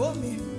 shield for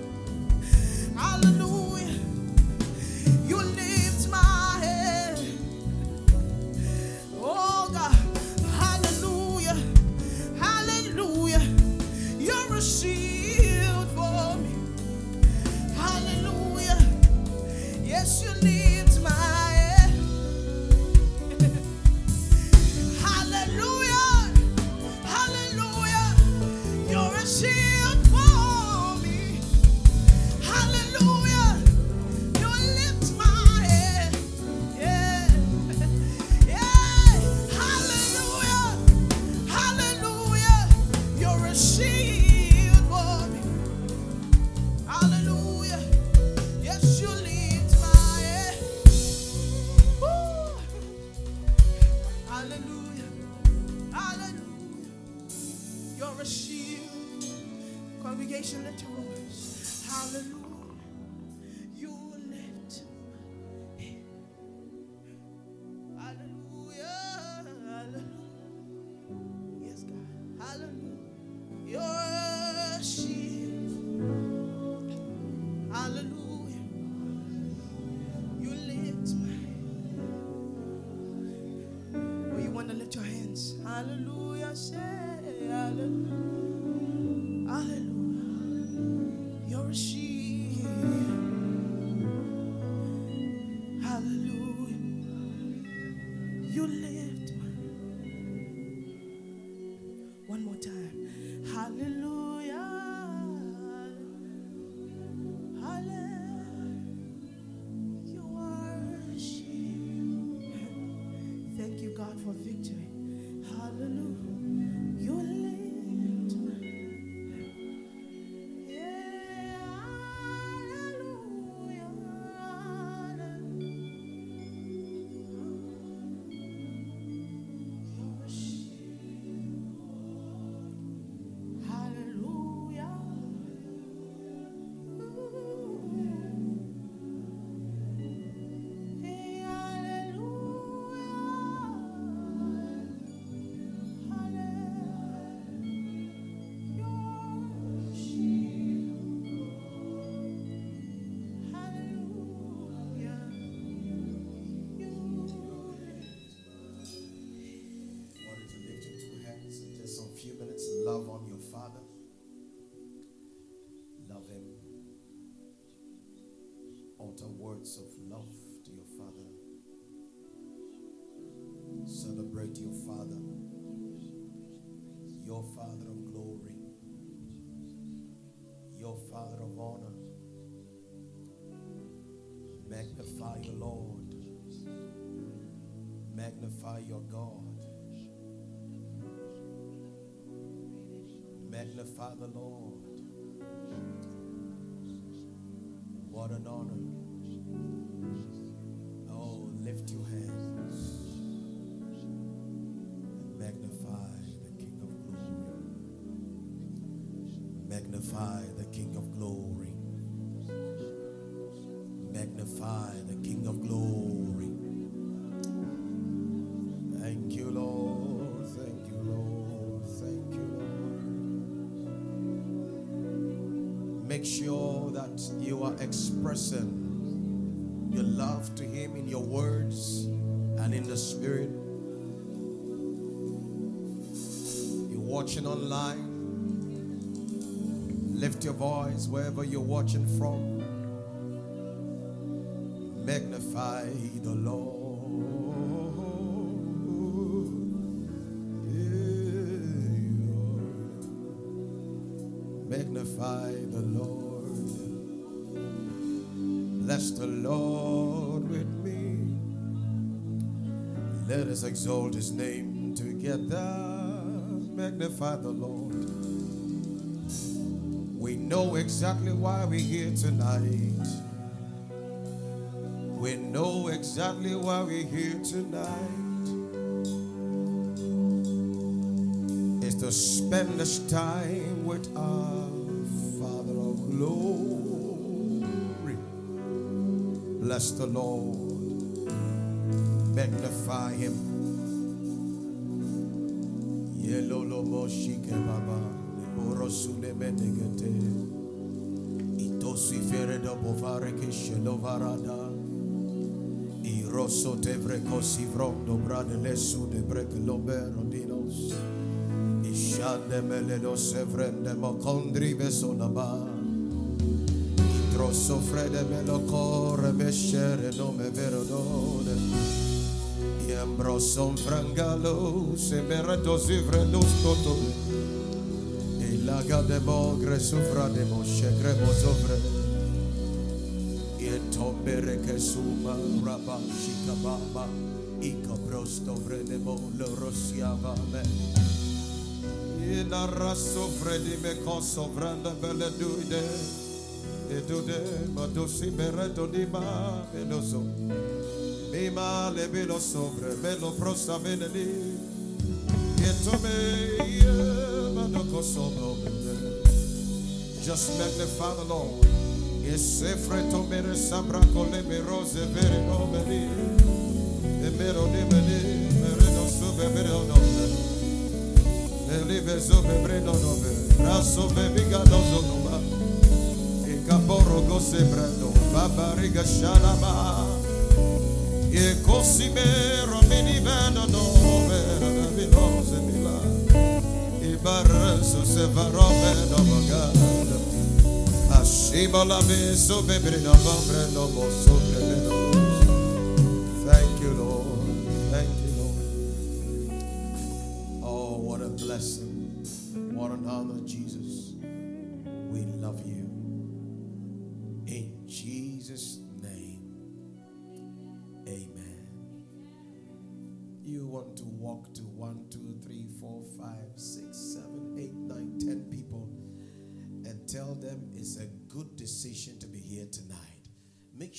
words of love to your father. Celebrate your father. Your father of glory. Your father of honor. Magnify your Lord. Magnify your God. Magnify the Lord. What an honor. Expressing your love to Him in your words and in the Spirit. You're watching online. Lift your voice wherever you're watching from. Bless the Lord with me. Let us exalt his name together. Magnify the Lord. We know exactly why we're here tonight. We know exactly why we're here tonight. It's to spend this time with our Father of glory. Bless the Lord. Magnify him. Itosi fere do bovare che shelovarada. Iroso tevre cosi vrondo brade lesu de brek lobero dinos. Ishande melelo sevrende. posso fredere lo corre bescere nome vero done e ambrosso frangalo se berretto si freddo scotto. E la de mogre soffra di mosce cremo sopra e tombere che suma rapa shikababa i cabrosto fredemo lo rossiava me. E narra soffre di me con sovranda belle idee. E dude ma dosi mereto di ma veloso. Bima le velo sovre, velo prosta veneli. Yet me, manoko sobo. Just magnify the Lord. Yes, efreto mere sabra cole me rose vere nomeni. E mero nimeni, mere no sube mere nomeni. Elive zobe breno nove, raso bebiga dozo numa. E caporo gose brendo, baba riga shalama. E cosimero mini veno nove, ravilose mila. E barreso se varò veno magada. Ascibo la meso bebrino vombre no veno. Thank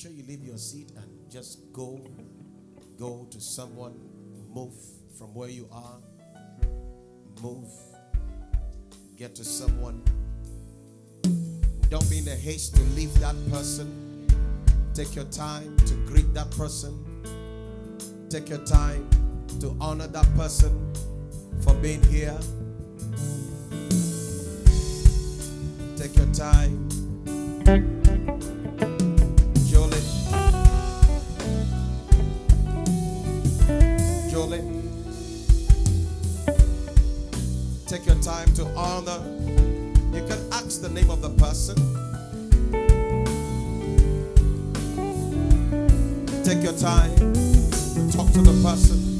sure you leave your seat and just go go to someone move from where you are move get to someone. Don't be in a haste to leave that person. Take your time to greet that person. Take your time to honor that person for being here. Take your time time to honor. You can ask the name of the person. Take your time to talk to the person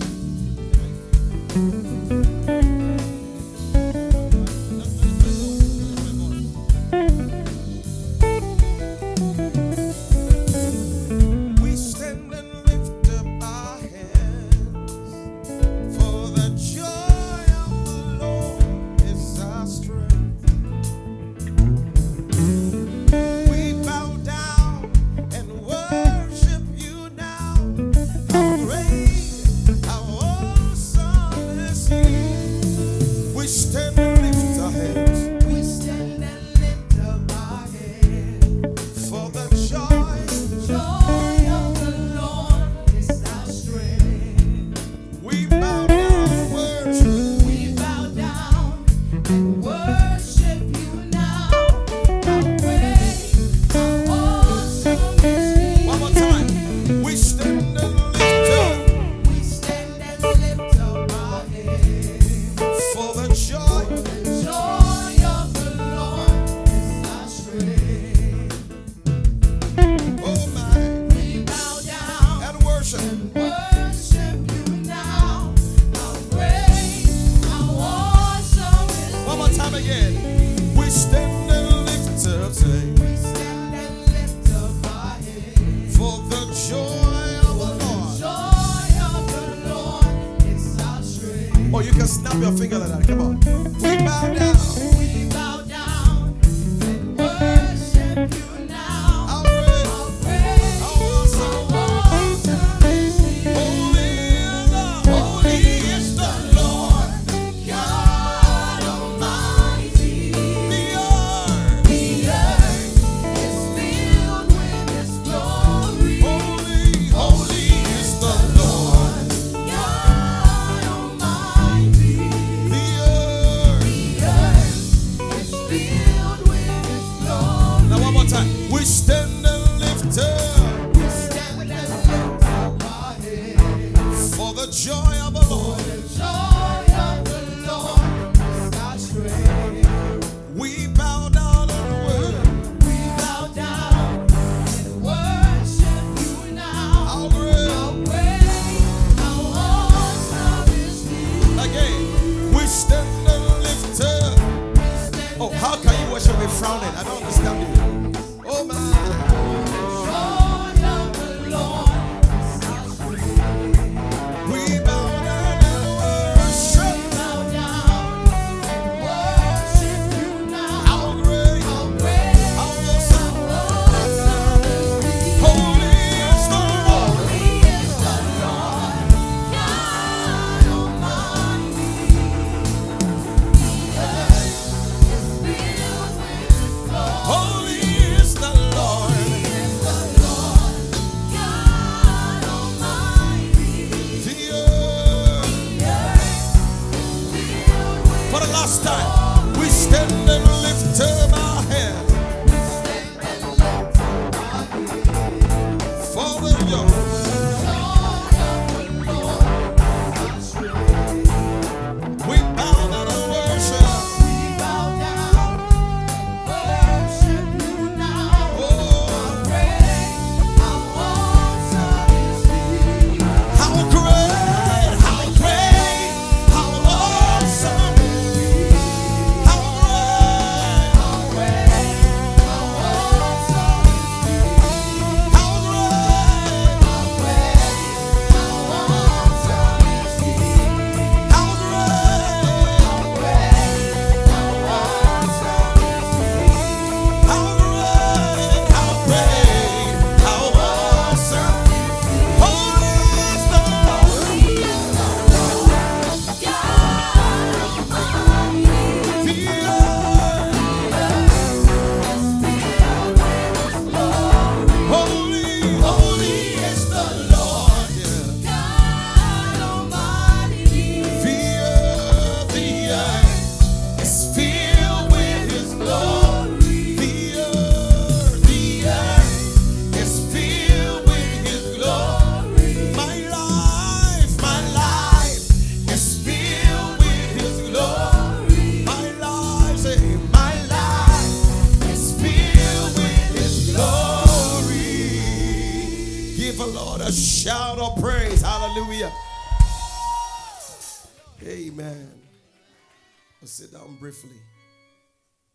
briefly.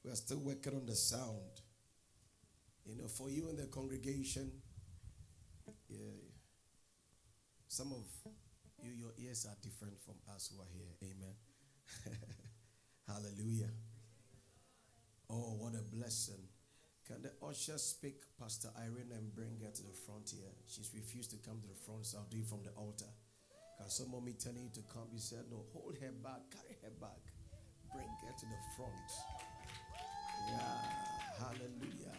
We are still working on the sound. You know, for you in the congregation, yeah, some of you, your ears are different from us who are here. Amen. Hallelujah. Oh, what a blessing. Can the usher speak Pastor Irene and bring her to the front here? She's refused to come to the front, so I'll do it from the altar. Can someone mommy telling you to come? You said, No, hold her back, carry her back, her to the front. Yeah, hallelujah.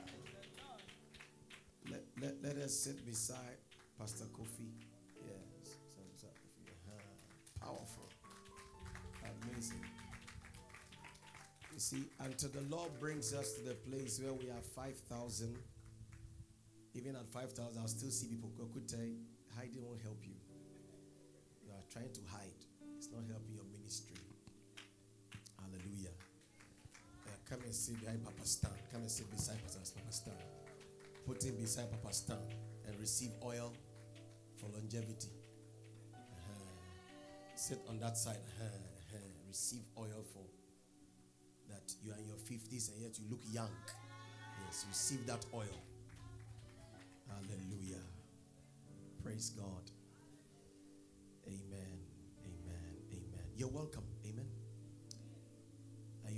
Let, let, let us sit beside Pastor Kofi. Yes, uh-huh. powerful, amazing. You see, until the Lord brings us to the place where we have 5,000, even at 5,000, I'll still see people. Tell hiding won't help you. You are trying to hide, it's not helping come and sit behind Papa Stan. Come and sit beside Papa Stan. Put him beside Papa Stan and receive oil for longevity. Uh-huh. Sit on that side. Uh-huh. Uh-huh. Receive oil for that you are in your 50s and yet you look young. Yes, receive that oil. Hallelujah. Praise God. Amen. Amen. Amen. You're welcome.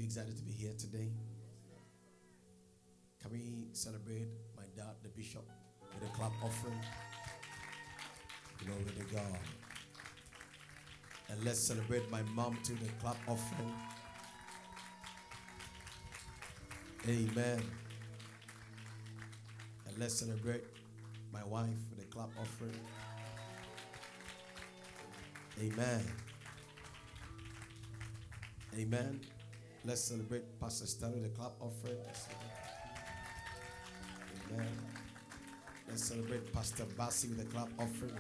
You excited to be here today? Can we celebrate my dad, the bishop, with a clap offering? Glory to God. And let's celebrate my mom too, the clap offering. Amen. And let's celebrate my wife with a clap offering. Amen. Amen. Let's celebrate Pastor Stanley a clap offering. Amen. Let's celebrate Pastor Bassi with a clap offering.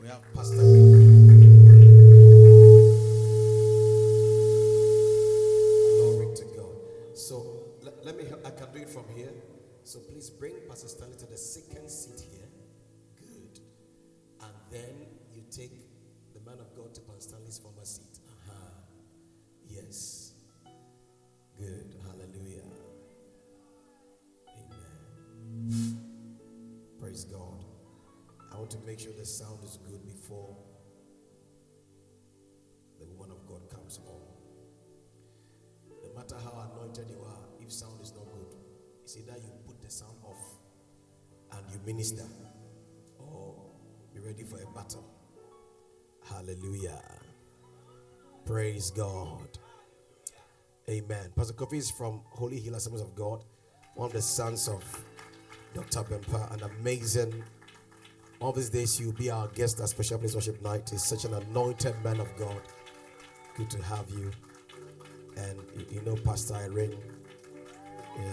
We have Pastor. Glory to God. So let me—I can do it from here. So please bring Pastor Stanley to the second seat here. Good. And then you take the man of God to Pastor Stanley's former seat. Yes. Good. Hallelujah. Amen. Praise God. I want to make sure the sound is good before the woman of God comes on. No matter how anointed you are, if sound is not good, it's either you put the sound off and you minister or be ready for a battle. Hallelujah. Praise God. Amen. Pastor Kofi is from Holy Hill Assemblies of God, one of the sons of Dr. Bempa, an amazing. All these days, you'll be our guest at Special Place Worship Night. He's such an anointed man of God. Good to have you. And you know, Pastor Irene. Yeah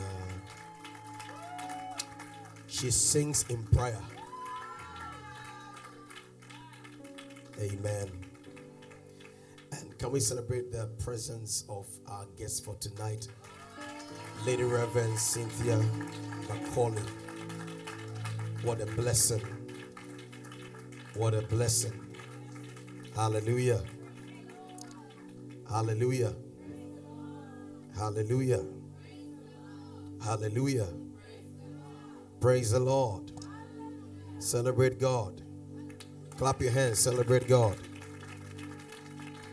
she sings in prayer. Amen. Can we celebrate the presence of our guest for tonight, Lady Reverend Cynthia Macaulay? What a blessing! What a blessing! Hallelujah! Hallelujah! Hallelujah! Hallelujah! Praise the Lord. Celebrate God. Clap your hands. Celebrate God.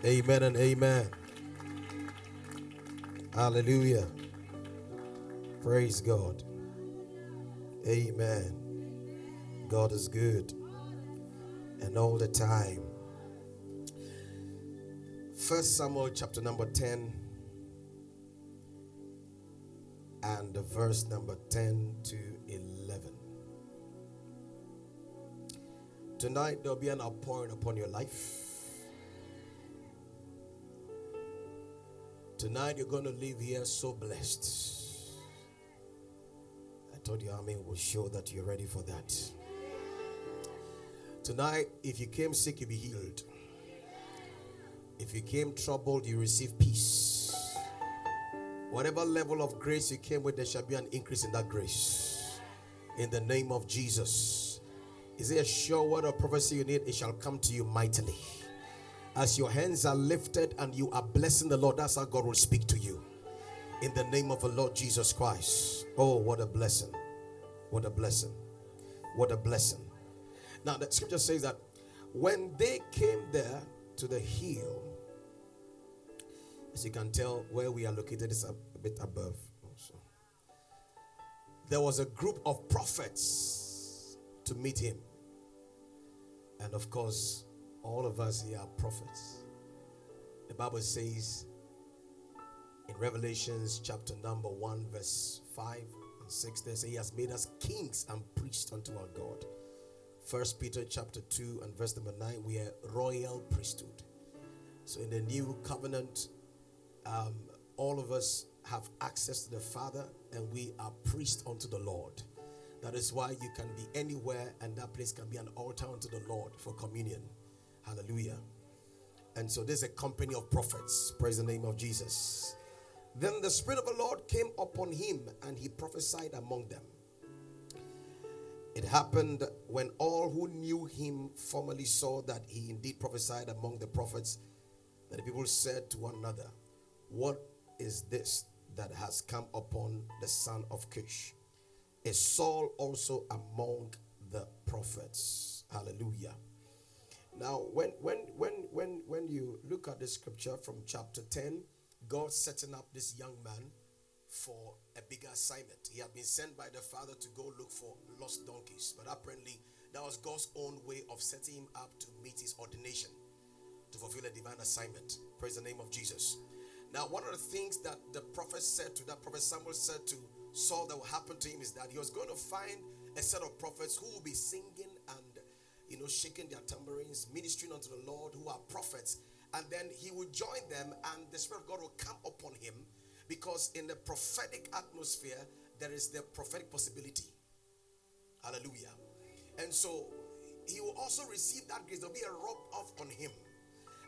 Amen and amen. Hallelujah. Praise God. Amen. God is good. And all the time. First Samuel chapter number 10 and the verse number 10 to 11. Tonight there'll be an outpouring upon your life. Tonight you're going to leave here so blessed. I told you, Amen will show that you're ready for that. Tonight, if you came sick, you'll be healed. If you came troubled, you receive peace. Whatever level of grace you came with, there shall be an increase in that grace. In the name of Jesus. Is there a sure word of prophecy you need? It shall come to you mightily. As your hands are lifted and you are blessing the Lord, that's how God will speak to you. In the name of the Lord Jesus Christ. Oh, what a blessing. What a blessing. What a blessing. Now, the scripture says that when they came there to the hill, as you can tell, where we are located is a, a bit above. Also. There was a group of prophets to meet him. And of course, all of us here are prophets. The Bible says in Revelations chapter number 1, verse 5 and 6, they say, He has made us kings and priests unto our God. First Peter chapter 2 and verse number 9, we are royal priesthood. So in the new covenant, um, all of us have access to the Father and we are priests unto the Lord. That is why you can be anywhere and that place can be an altar unto the Lord for communion. Hallelujah. And so there's a company of prophets. Praise the name of Jesus. Then the Spirit of the Lord came upon him and he prophesied among them. It happened when all who knew him formerly saw that he indeed prophesied among the prophets, that the people said to one another, What is this that has come upon the son of Kish? Is Saul also among the prophets? Hallelujah. Now, when when when when when you look at the scripture from chapter 10, God setting up this young man for a bigger assignment. He had been sent by the father to go look for lost donkeys, but apparently that was God's own way of setting him up to meet his ordination to fulfill a divine assignment. Praise the name of Jesus. Now, one of the things that the prophet said to that prophet Samuel said to Saul that will happen to him is that he was going to find a set of prophets who will be singing you know shaking their tambourines, ministering unto the Lord, who are prophets, and then he will join them, and the Spirit of God will come upon him because in the prophetic atmosphere, there is the prophetic possibility. Hallelujah. And so he will also receive that grace. There'll be a rub off on him.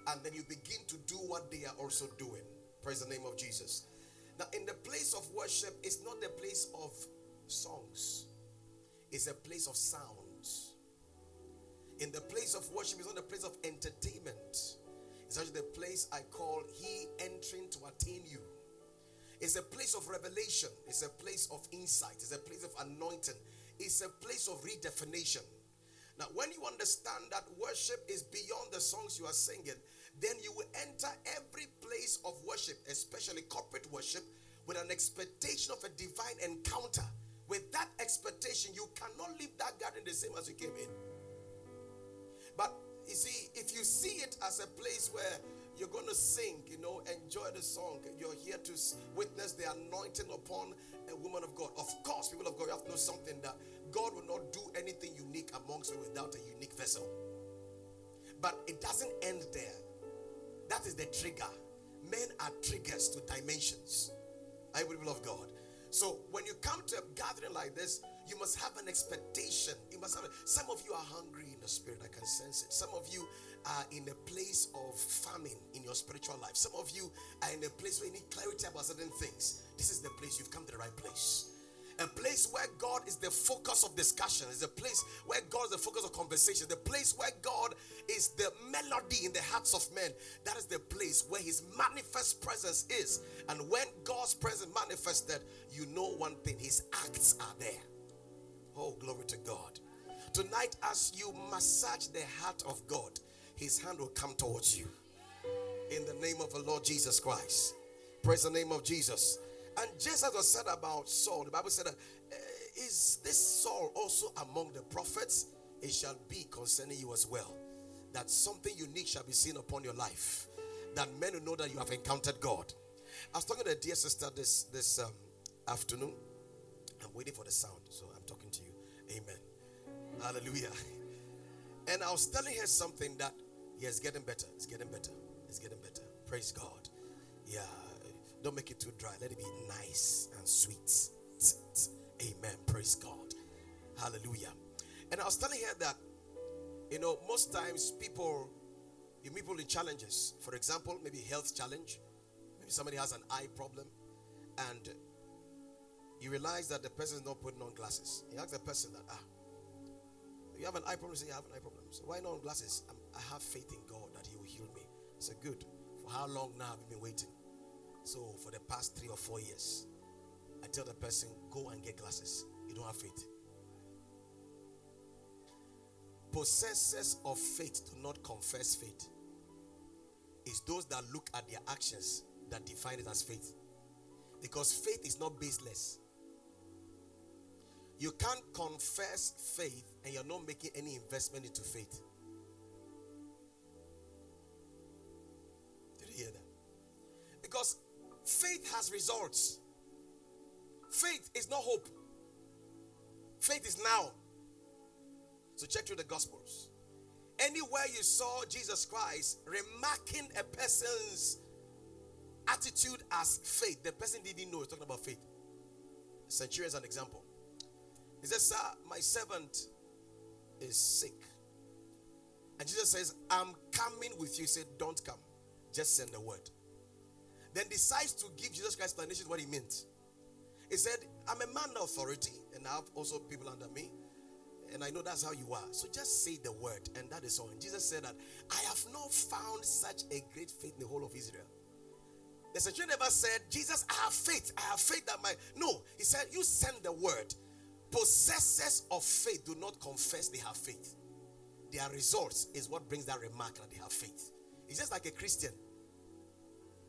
And then you begin to do what they are also doing. Praise the name of Jesus. Now, in the place of worship, it's not the place of songs, it's a place of sounds. In the place of worship, it's not a place of entertainment. It's actually the place I call He entering to attain you. It's a place of revelation. It's a place of insight. It's a place of anointing. It's a place of redefinition. Now, when you understand that worship is beyond the songs you are singing, then you will enter every place of worship, especially corporate worship, with an expectation of a divine encounter. With that expectation, you cannot leave that garden the same as you came in. You see, if you see it as a place where you're going to sing, you know, enjoy the song. You're here to witness the anointing upon a woman of God. Of course, people of God, you have to know something that God will not do anything unique amongst you without a unique vessel. But it doesn't end there. That is the trigger. Men are triggers to dimensions. I people of God. So when you come to a gathering like this, you must have an expectation. You must have. Some of you are hungry spirit. I can sense it. Some of you are in a place of famine in your spiritual life. Some of you are in a place where you need clarity about certain things. This is the place you've come to the right place. A place where God is the focus of discussion, is a place where God is the focus of conversation, the place where God is the melody in the hearts of men. That is the place where His manifest presence is. And when God's presence manifested, you know one thing His acts are there. Oh, glory to God. Tonight, as you massage the heart of God, his hand will come towards you. In the name of the Lord Jesus Christ. Praise the name of Jesus. And just as was said about Saul, the Bible said, eh, Is this Saul also among the prophets? It shall be concerning you as well. That something unique shall be seen upon your life. That men will know that you have encountered God. I was talking to a dear sister this, this um, afternoon. I'm waiting for the sound, so I'm talking to you. Amen. Hallelujah. And I was telling her something that yeah, it's getting better. It's getting better. It's getting better. Praise God. Yeah. Don't make it too dry. Let it be nice and sweet. Amen. Praise God. Hallelujah. And I was telling her that, you know, most times people, you meet people in challenges. For example, maybe health challenge. Maybe somebody has an eye problem. And you realize that the person is not putting on glasses. You ask the person that, ah, you have an eye problem? Say, you have an eye problem. So why not glasses? I'm, i have faith in God that He will heal me. Say, good. For how long now have you been waiting? So for the past three or four years, I tell the person, go and get glasses. You don't have faith. Possessors of faith do not confess faith. It's those that look at their actions that define it as faith. Because faith is not baseless. You can't confess faith and you're not making any investment into faith. Did you hear that? Because faith has results. Faith is not hope. Faith is now. So check through the Gospels. Anywhere you saw Jesus Christ remarking a person's attitude as faith, the person didn't know he's talking about faith. Centurion is an example. He says, Sir, my servant is sick. And Jesus says, I'm coming with you. He said, Don't come. Just send the word. Then decides to give Jesus Christ explanation what he meant. He said, I'm a man of authority, and I have also people under me. And I know that's how you are. So just say the word, and that is all. And Jesus said that I have not found such a great faith in the whole of Israel. The centurion never said, Jesus, I have faith. I have faith that my. No, he said, You send the word. Possessors of faith do not confess they have faith. Their results is what brings that remark that they have faith. It's just like a Christian.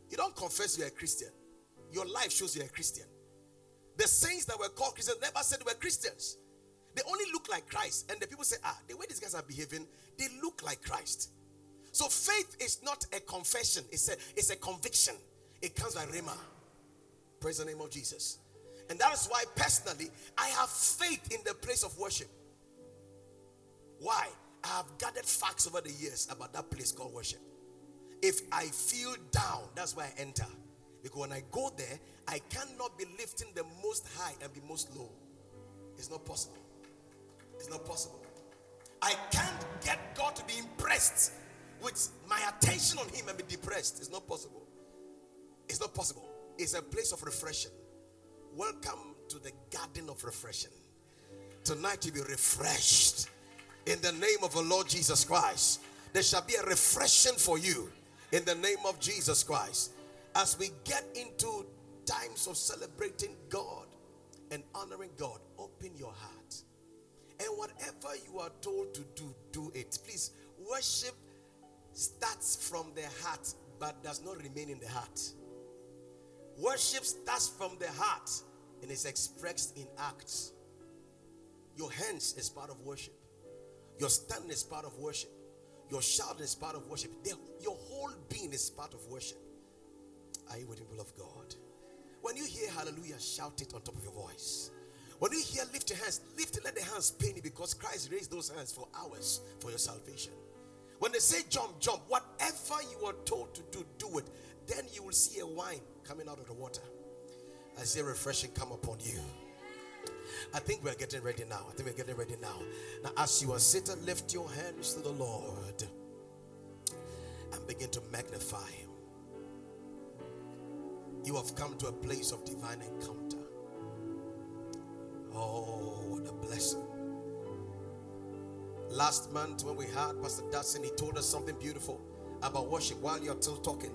You don't confess you're a Christian, your life shows you're a Christian. The saints that were called Christians never said they were Christians. They only look like Christ. And the people say, ah, the way these guys are behaving, they look like Christ. So faith is not a confession, it's a, it's a conviction. It comes by Rhema. Praise the name of Jesus. And that is why, personally, I have faith in the place of worship. Why? I have gathered facts over the years about that place called worship. If I feel down, that's why I enter. Because when I go there, I cannot be lifting the most high and be most low. It's not possible. It's not possible. I can't get God to be impressed with my attention on Him and be depressed. It's not possible. It's not possible. It's a place of refreshing. Welcome to the garden of refreshing. Tonight you'll be refreshed in the name of the Lord Jesus Christ. There shall be a refreshing for you in the name of Jesus Christ. As we get into times of celebrating God and honoring God, open your heart. And whatever you are told to do, do it. Please, worship starts from the heart but does not remain in the heart. Worship starts from the heart and it's expressed in acts. Your hands is part of worship. Your standing is part of worship. Your shouting is part of worship. Your whole being is part of worship. Are you with people of God? When you hear hallelujah, shout it on top of your voice. When you hear lift your hands, lift let the hands pain you because Christ raised those hands for hours for your salvation. When they say jump, jump, whatever you are told to do, do it. Then you will see a wine coming out of the water. I see refreshing come upon you. I think we're getting ready now. I think we're getting ready now. Now, as you are sitting, lift your hands to the Lord and begin to magnify Him. You have come to a place of divine encounter. Oh, what a blessing. Last month, when we had Pastor Dustin, he told us something beautiful about worship while you're still talking.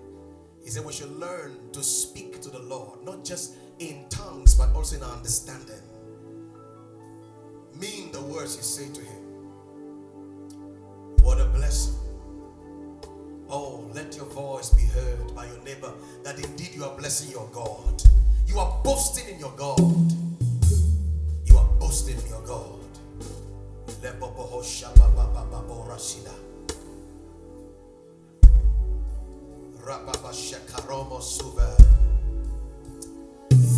He said we should learn to speak to the Lord, not just in tongues, but also in our understanding. Mean the words you say to Him. What a blessing. Oh, let your voice be heard by your neighbor that indeed you are blessing your God. You are boasting in your God. You are boasting in your God.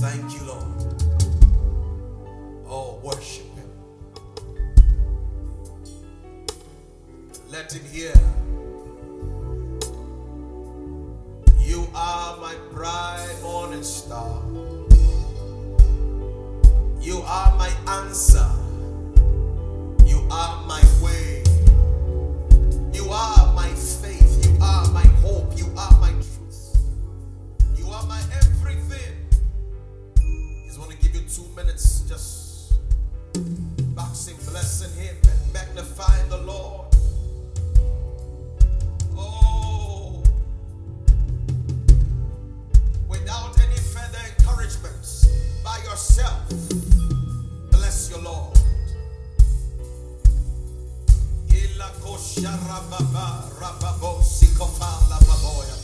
Thank you, Lord. Oh, worship Him. Let Him hear. You are my bright morning star. You are my answer. You are my way. You are my faith. You are my hope. You are my truth. You are my everything give you two minutes. Just boxing, blessing Him, and magnifying the Lord. Oh, without any further encouragements, by yourself, bless your Lord. Ila rababa rababo sikofa lababoya.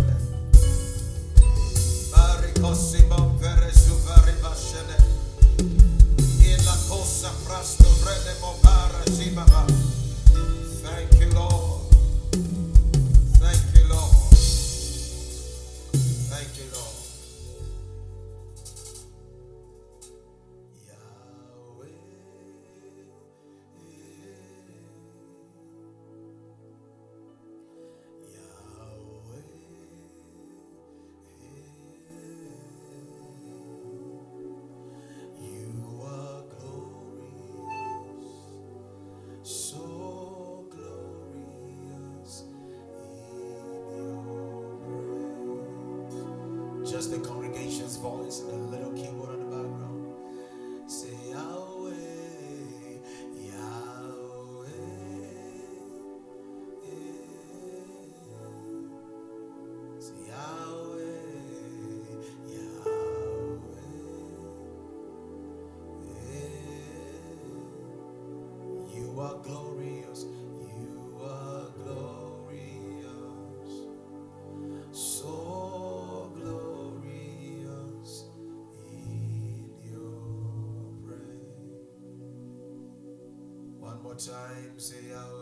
Thank you, Lord. more time, say I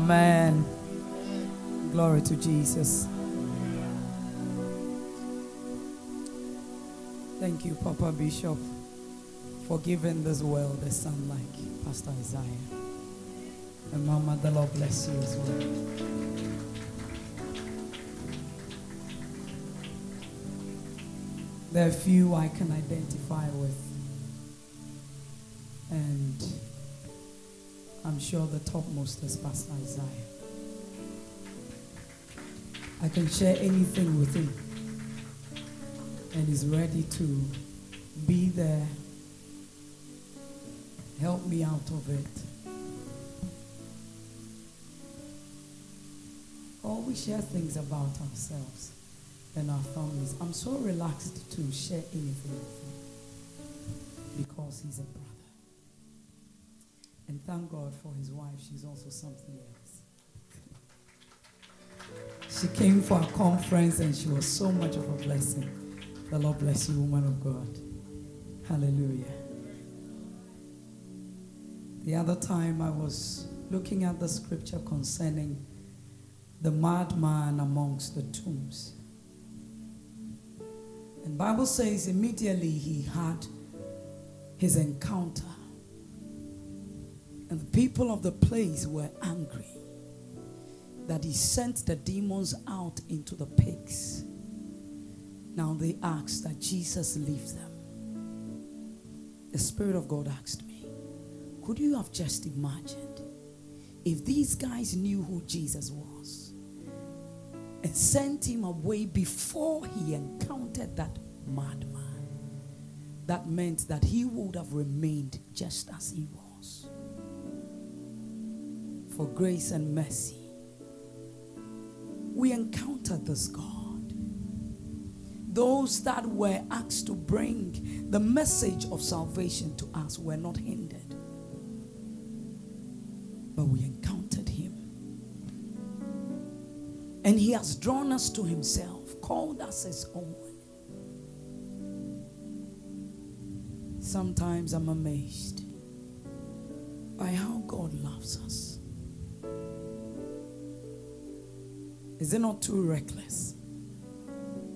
Amen. Glory to Jesus. Thank you, Papa Bishop, for giving this world a son like Pastor Isaiah. And Mama, the Lord bless you as well. There are few I can identify with. Sure the topmost is Pastor Isaiah. I can share anything with him. And he's ready to be there, help me out of it. Or we share things about ourselves and our families. I'm so relaxed to share anything with him because he's a. And thank God for his wife. She's also something else. She came for a conference and she was so much of a blessing. The Lord bless you, woman of God. Hallelujah. The other time I was looking at the scripture concerning the madman amongst the tombs. And Bible says immediately he had his encounter. And the people of the place were angry that he sent the demons out into the pigs. Now they asked that Jesus leave them. The Spirit of God asked me, Could you have just imagined if these guys knew who Jesus was and sent him away before he encountered that madman? That meant that he would have remained just as he was. For grace and mercy, we encountered this God those that were asked to bring the message of salvation to us were not hindered. But we encountered him. And he has drawn us to himself, called us his own. Sometimes I'm amazed by how God loves us. Is it not too reckless?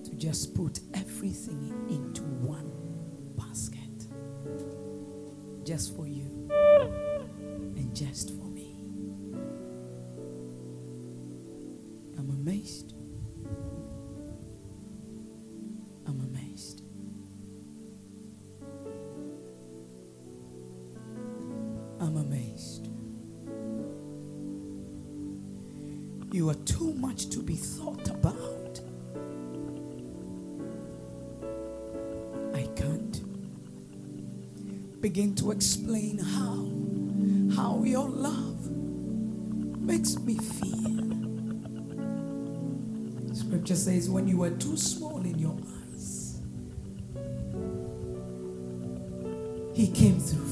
To just put everything into one basket. Just for you and just for me. I'm amazed. You are too much to be thought about. I can't begin to explain how how your love makes me feel. Scripture says, when you were too small in your eyes, He came through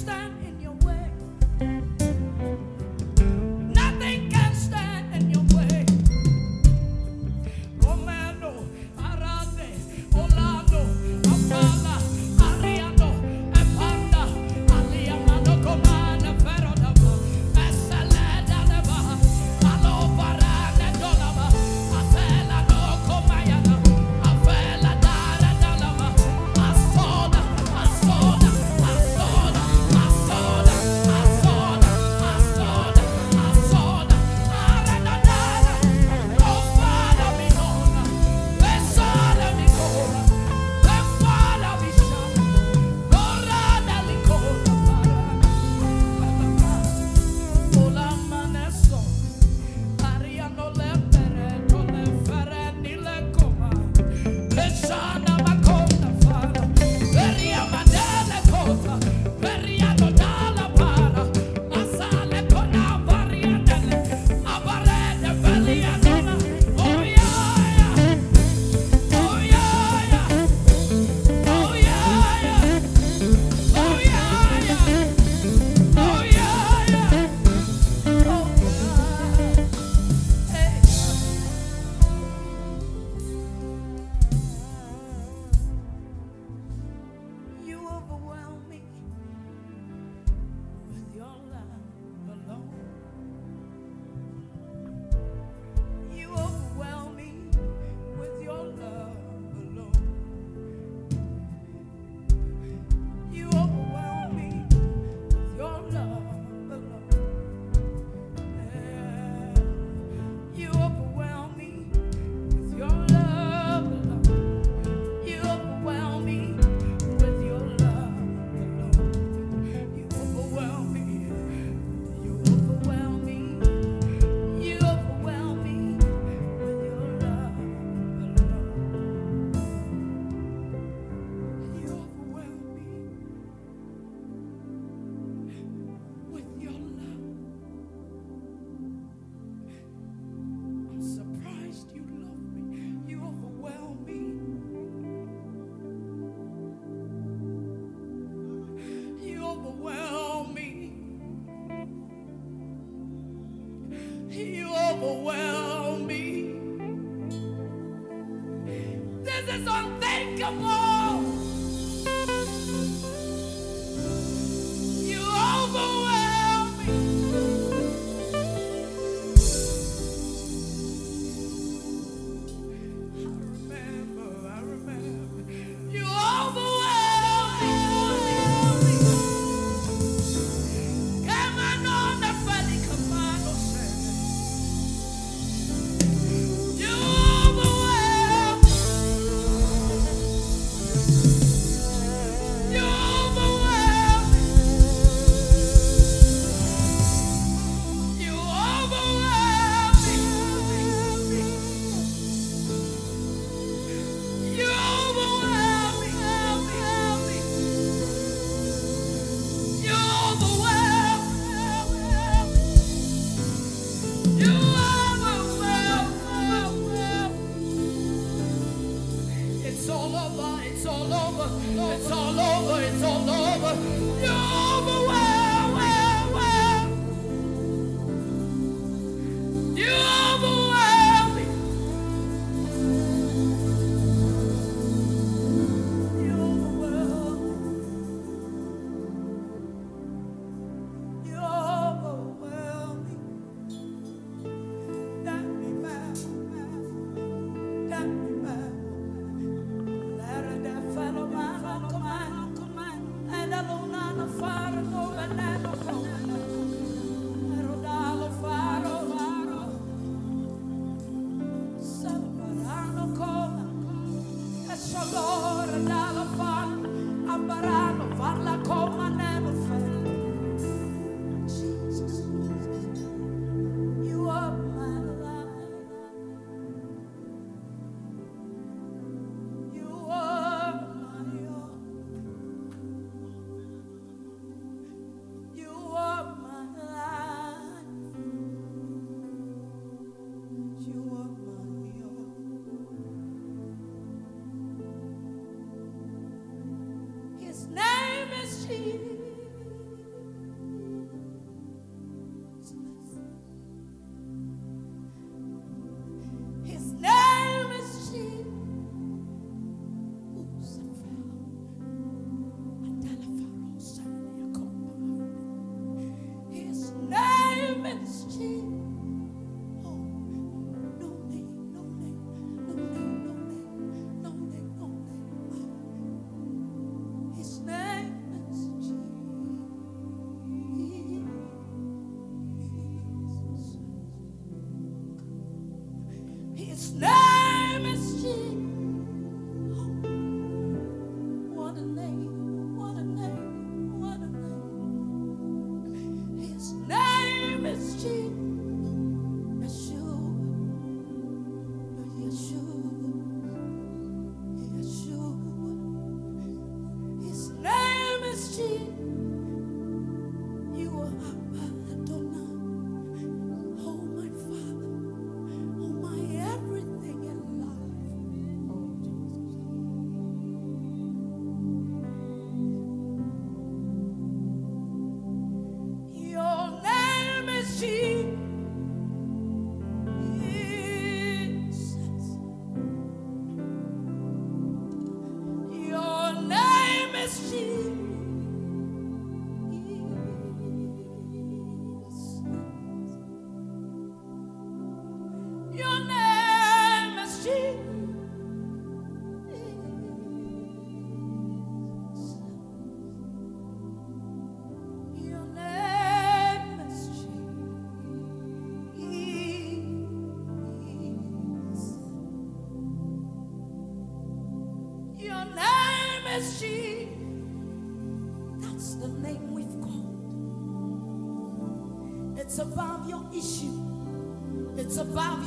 You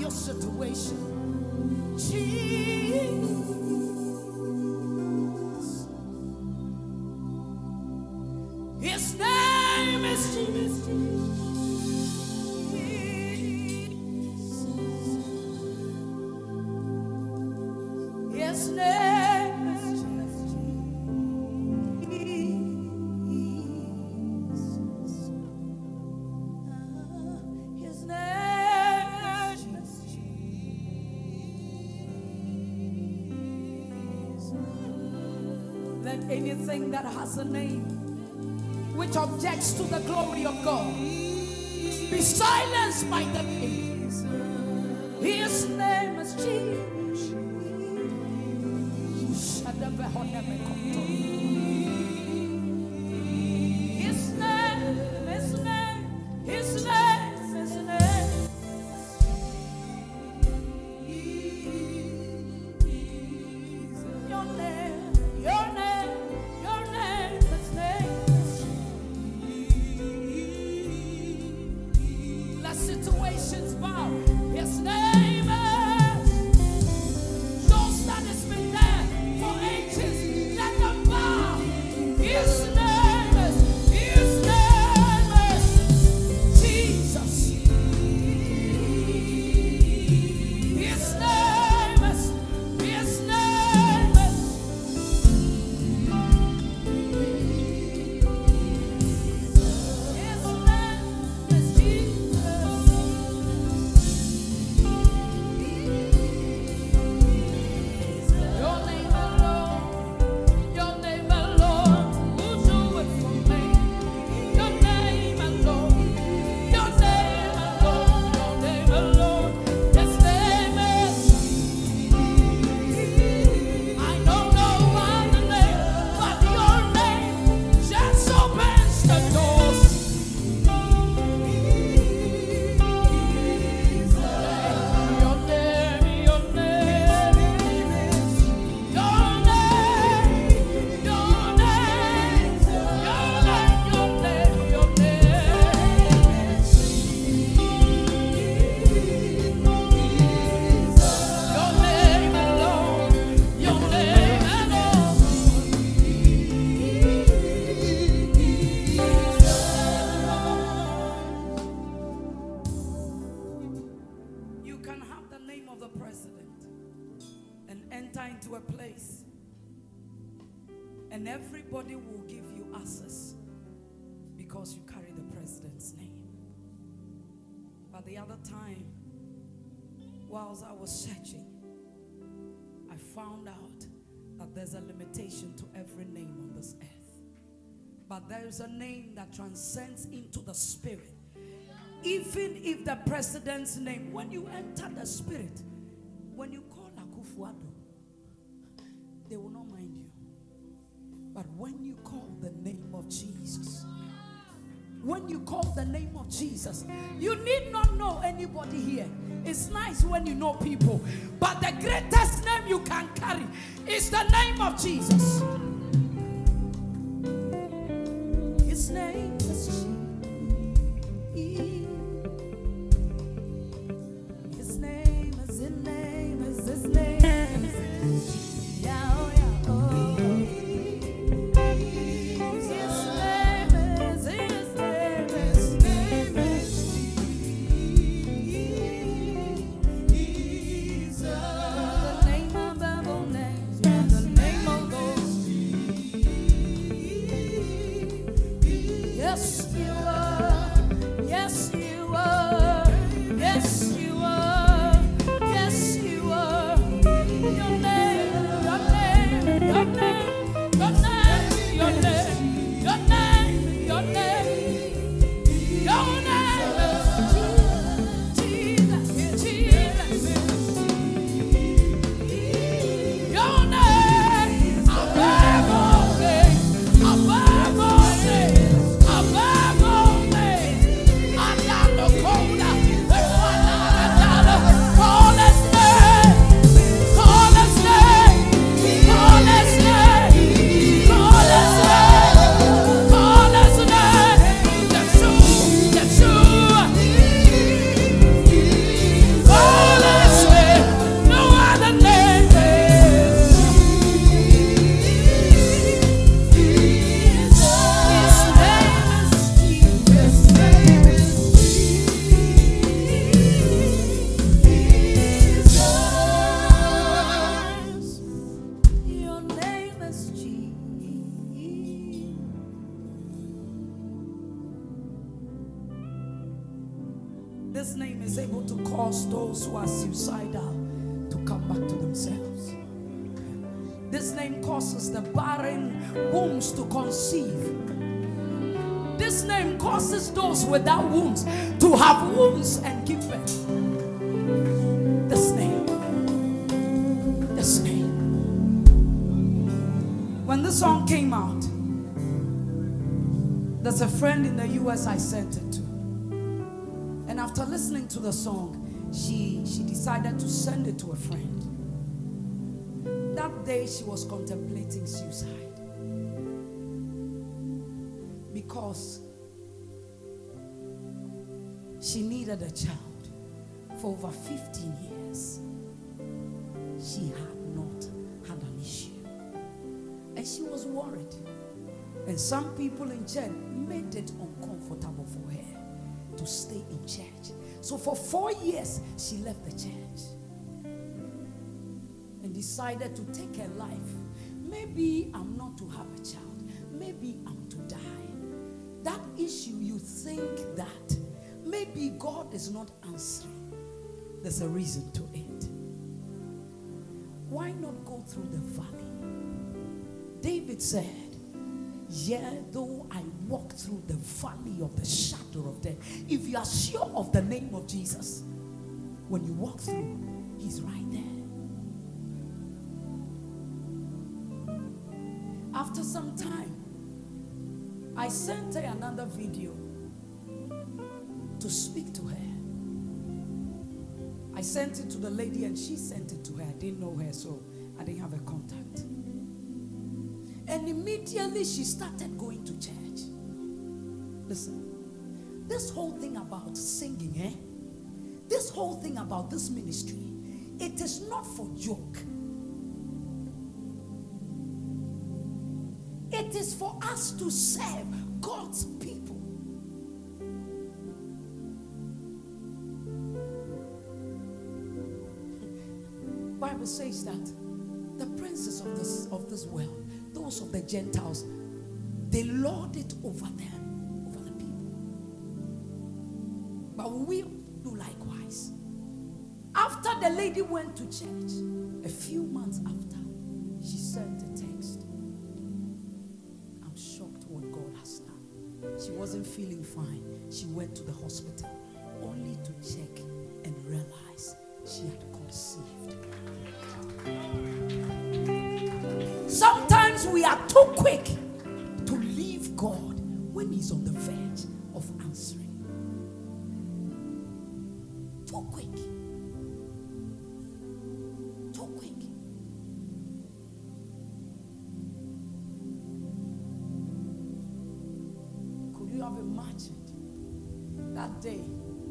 your situation. That has a name which objects to the glory of God be silenced by the name. But there is a name that transcends into the spirit. Even if the president's name, when you enter the spirit, when you call Akufo-Addo, they will not mind you. But when you call the name of Jesus, when you call the name of Jesus, you need not know anybody here. It's nice when you know people, but the greatest name you can carry is the name of Jesus. Listening to the song, she, she decided to send it to a friend. That day, she was contemplating suicide because she needed a child for over 15 years. She had not had an issue. And she was worried. And some people in church made it uncomfortable for her to stay in church. So for four years, she left the church and decided to take her life. Maybe I'm not to have a child, maybe I'm to die. That issue, you think that maybe God is not answering. There's a reason to it. Why not go through the valley? David said, Yea, though I walk through the valley of the shadow of death. If you are sure of the name of Jesus, when you walk through, He's right there. After some time, I sent her another video to speak to her. I sent it to the lady and she sent it to her. I didn't know her, so I didn't have a. And immediately she started going to church. Listen, this whole thing about singing, eh? This whole thing about this ministry, it is not for joke. It is for us to serve God's people. Bible says that the princes of this of this world, those of the Gentiles, they lord it over them, over the people. But we do likewise. After the lady went to church, a few months after, she sent a text. I'm shocked what God has done. She wasn't feeling fine. She went to the hospital only to check and realize she had conceived. we are too quick to leave God when He's on the verge of answering. Too quick. Too quick. Could you have imagined that day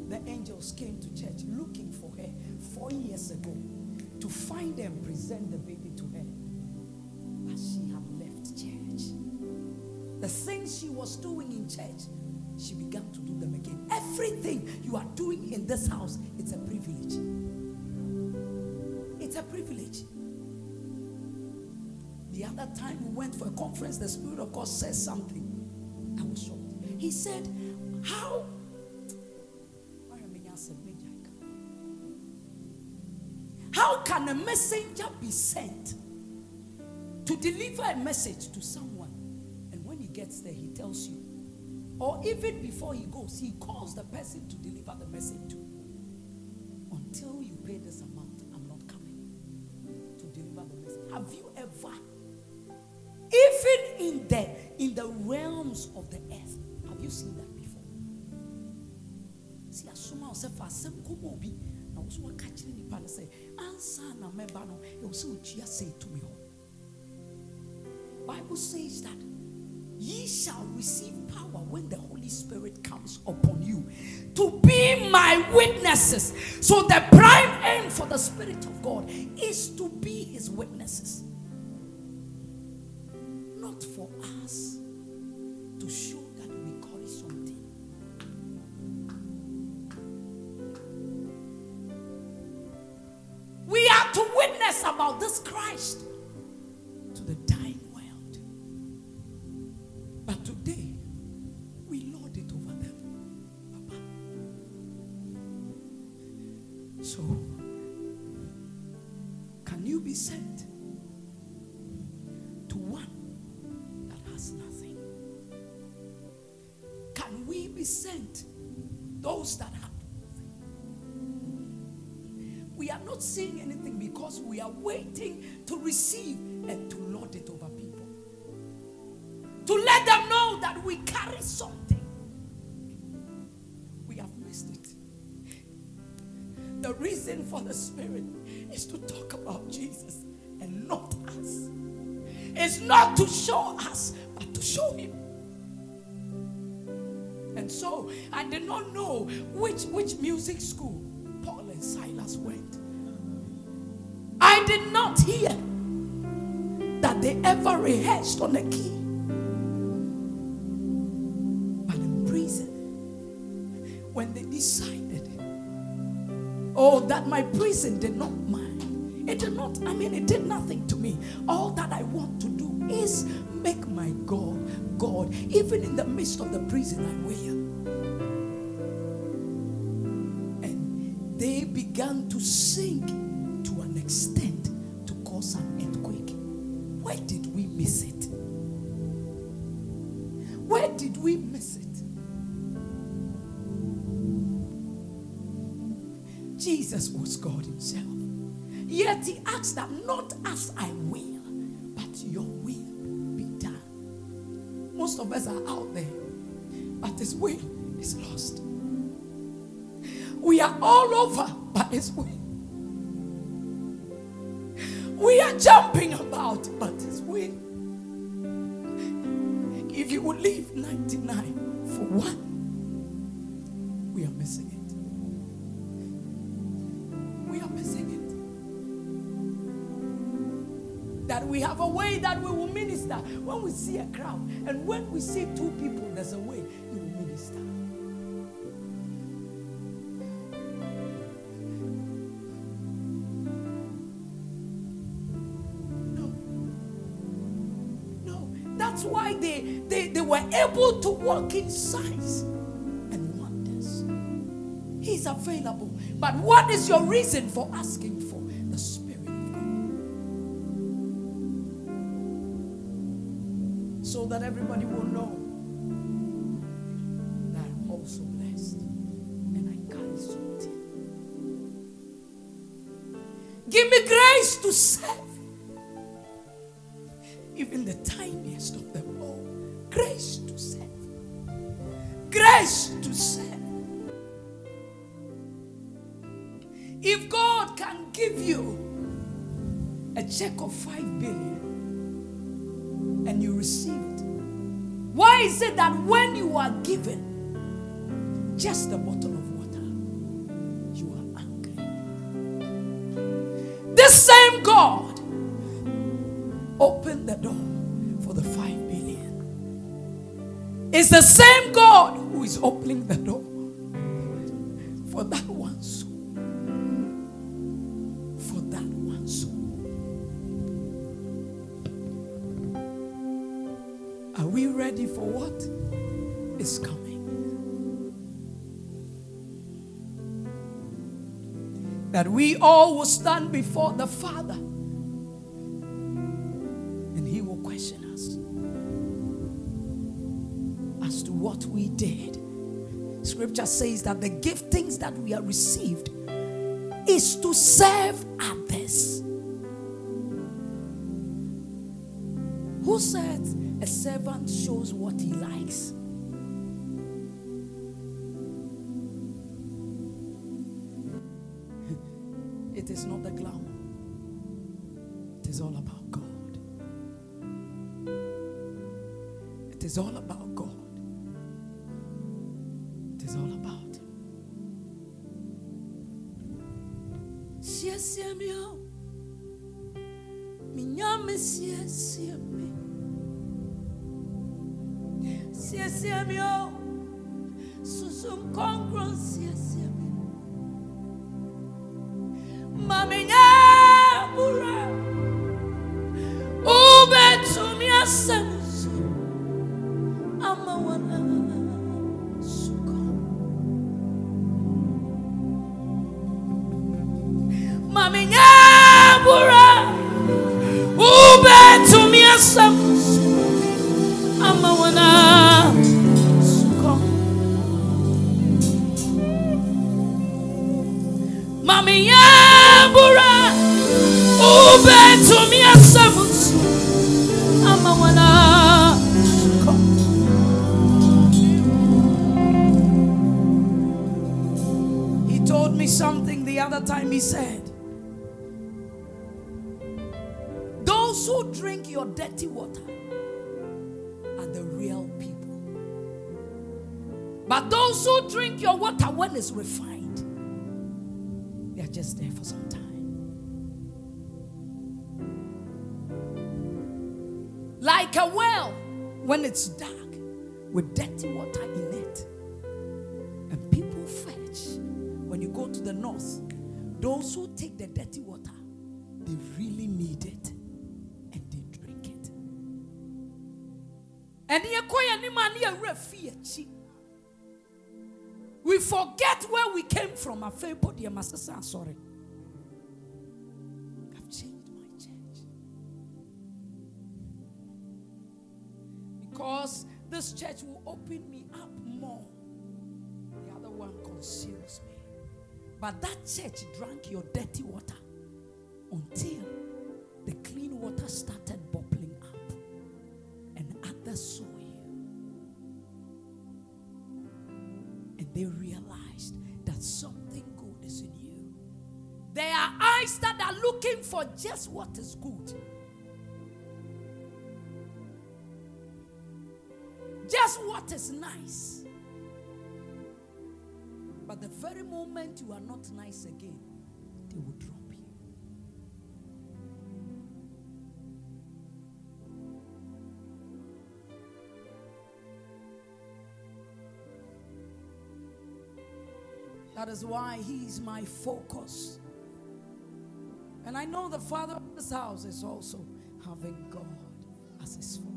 the angels came to church looking for her four years ago to find and present the baby? The things she was doing in church, she began to do them again. Everything you are doing in this house, it's a privilege. It's a privilege. The other time we went for a conference, the Spirit of God said something. I was shocked. He said, How? How can a messenger be sent to deliver a message to someone? Gets there, he tells you. Or even before he goes, he calls the person to deliver the message to. Until you pay this amount, I'm not coming to deliver the message. Have you ever, even in the in the realms of the earth, have you seen that before? See, asoma ɔsɛ fa asɛm kɔmɔ obi na wɔso waka kyerɛ nipa no sɛ ansa na mɛba no ɛwɔ sɛ otua sɛ etumi hɔ. Bible says that ye shall receive power when the Holy Spirit comes upon you to be my witnesses. So, the prime aim for the Spirit of God is to be his witnesses, not for us to show that we carry something. We are to witness about this Christ waiting to receive and to lord it over people. To let them know that we carry something. We have missed it. The reason for the Spirit is to talk about Jesus and not us. It's not to show us, but to show Him. And so I did not know which, which music school Paul and Silas went. I did not hear that they ever rehearsed on a key. But in prison, when they decided, oh, that my prison did not mind, it did not, I mean, it did nothing to me. All that I want to do is make my God God, even in the midst of the prison I wear. And they began to sing over, but His will. We are jumping about, but His will. If you would leave 99 for one, we are missing it. We are missing it. That we have a way that we will minister when we see a crowd, and when we see two people, there's a way That's why they, they, they were able to walk in signs and wonders. He's available. But what is your reason for asking for the Spirit of God? So that everybody will know that I'm also blessed and I carry something. Give me grace to of 5 billion and you receive it, why is it that when you are given just a bottle of water, you are angry? This same God opened the door for the 5 billion. It's the same God who is opening the all will stand before the Father and He will question us as to what we did. Scripture says that the giftings that we have received is to serve others. Who said a servant shows what he likes? It is not the glamour, it is all about God. It is all about God. It is all about Him. Siesie mi o, mi nyame siesie mi. Said, Those who drink your dirty water are the real people. But those who drink your water when it's refined, they are just there for some time. Like a well when it's dark with dirty water in it. And people fetch. When you go to the north, those who take the dirty water, they really need it and they drink it. And. We forget where we came from. I'm sorry. I've changed my church. Because this church will open me up more. The other one conceals me. But that church drank your dirty water until the clean water started bubbling up and others saw you. And they realized that something good is in you. There are eyes that are looking for just what is good. Just what is nice. The very moment you are not nice again, they will drop you. That is why he is my focus. And I know the father of this house is also having God as his focus.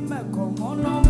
Me mẹ́kọ̀ọ́ mọ́ lọ́wọ́.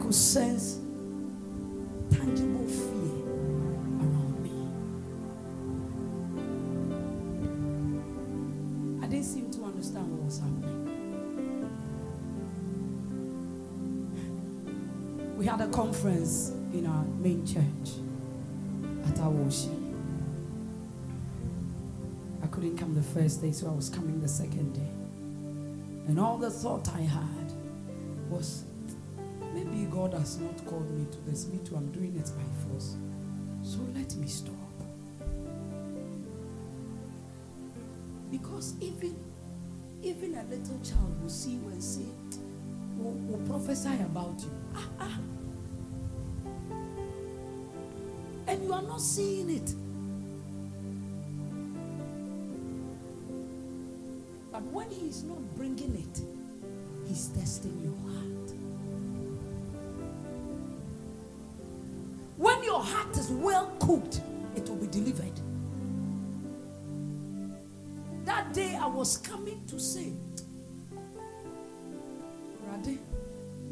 could sense tangible fear around me. I didn't seem to understand what was happening. We had a conference in our main church at Awoshie. I couldn't come the first day, so I was coming the second day. And all the thought I had was maybe God has not called me to this. Me too, I'm doing it by force. So let me stop. Because even even a little child will see you and say, will, will prophesy about you. Ah, ah. And you are not seeing it. But when he is not bringing it, he's testing your heart. When your heart is well cooked, it will be delivered. That day I was coming to say, Rade,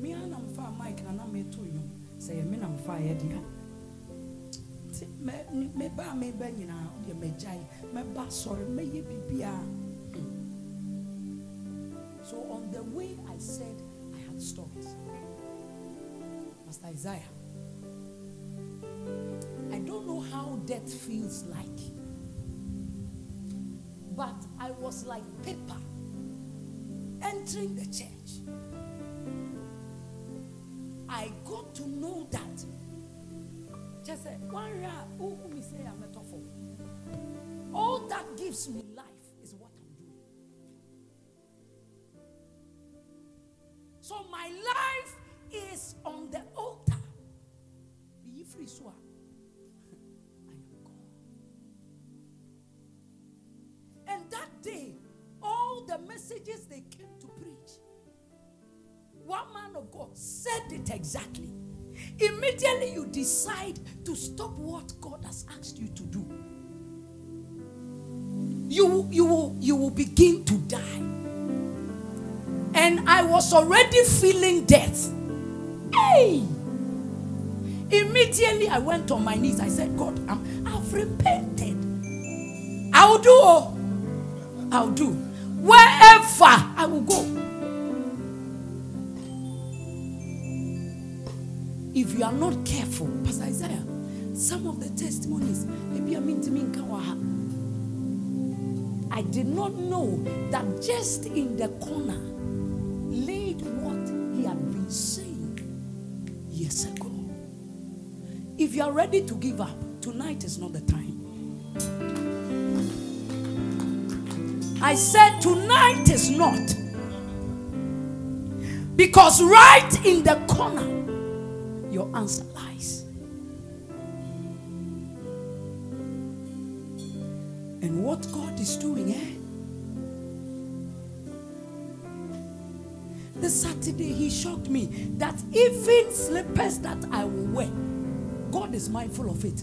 me and I'm far Mike and I'm to you. Say, me I'm far Edia. Me ba me ba nyina de me jai me ba sorry me ye bibia ah. so on the way I said I had stopped Pastor Isaiah know how death feels like but I was like paper entering the church. I got to know that. Just say, one say I'm a tough All that gives me life is what I'm doing. So my life is on the altar. That day, all the messages they came to preach, one man of God said it exactly. Immediately you decide to stop what God has asked you to do. You, you, will, you will begin to die. And I was already feeling death. Hey! Immediately I went on my knees. I said, God, I'm, I've repented. I'll do. Oh, I'll do. Wherever I will go. If you are not careful, Pastor Isaiah, some of the testimonies, maybe I mean to me in Kawaha. I did not know that just in the corner laid what he had been saying years ago. If you are ready to give up, tonight is not the time. I said tonight is not. Because right in the corner, your answer lies. And what God is doing, eh? The Saturday, He shocked me that even slippers that I will wear, God is mindful of it.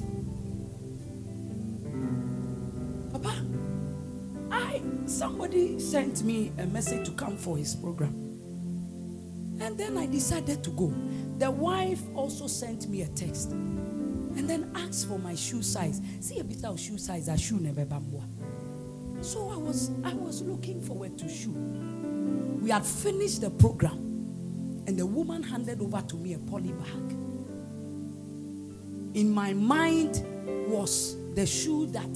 Somebody sent me a message to come for his program. And then I decided to go. The wife also sent me a text. And then asked for my shoe size. See a bit of shoe size, a shoe never bamboo. So I was I was looking forward to shoe. We had finished the program, and the woman handed over to me a poly bag. In my mind was the shoe that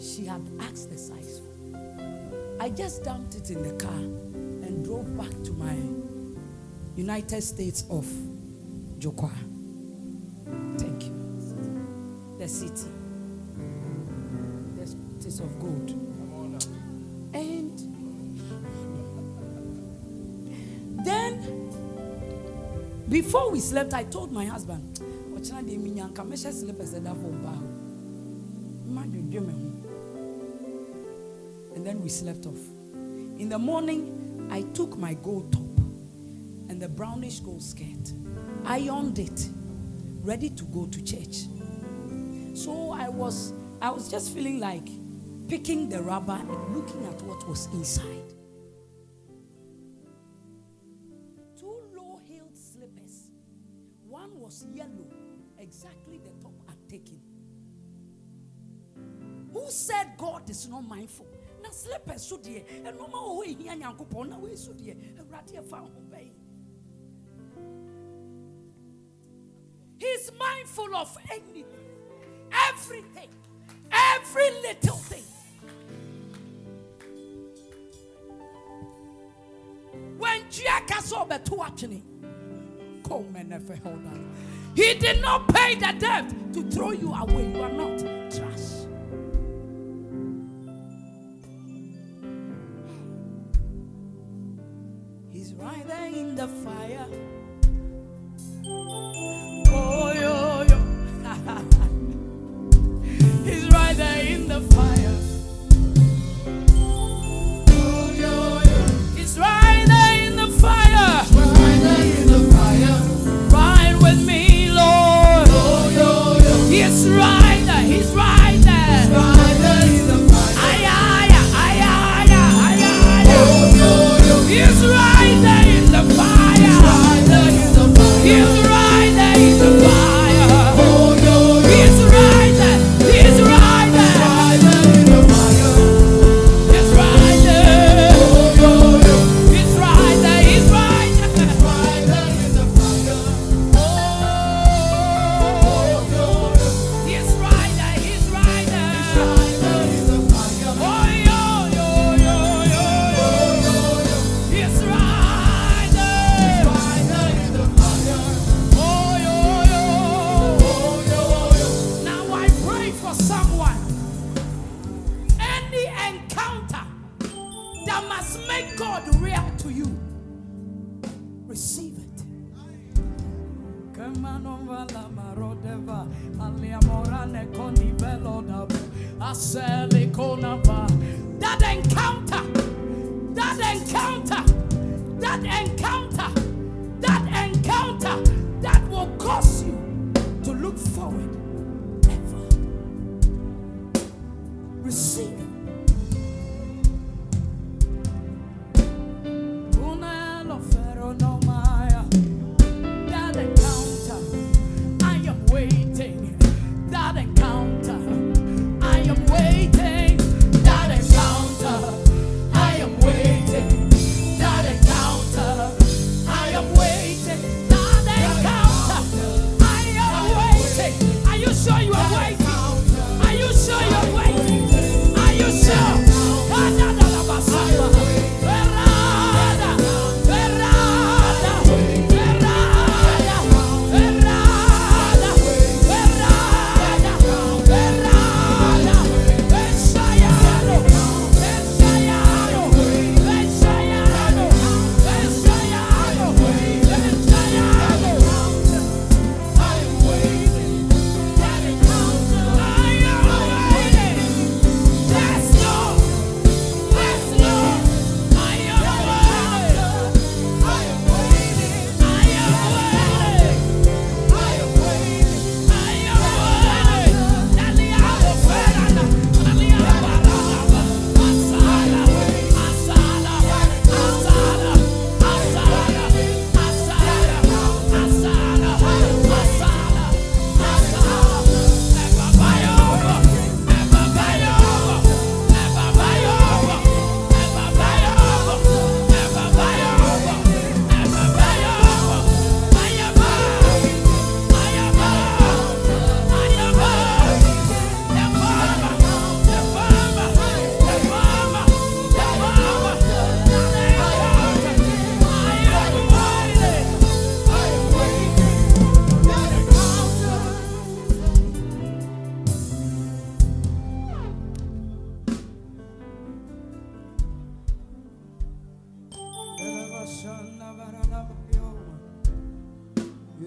she had asked the size for. I just dumped it in the car and drove back to my United States of Jokwa. Thank you. The city. The cities of gold. And then, before we slept, I told my husband, "Ɔkyena deɛ minya nka mɛhyɛ slippers ɛda fam paa we slept off. In the morning, I took my gold top and the brownish gold skirt, ironed it, ready to go to church. So I was, I was just feeling like picking the rubber and looking at what was inside.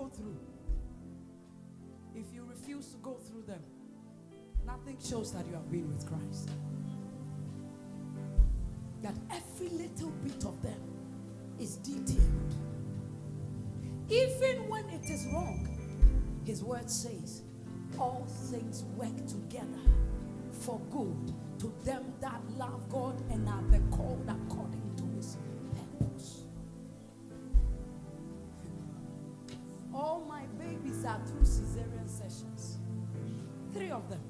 go through, if you refuse to go through them, nothing shows that you have been with Christ. That every little bit of them is detailed. Even when it is wrong, his word says, all things work together for good to them that love God and are the called All my babies are through cesarean sessions. Three of them.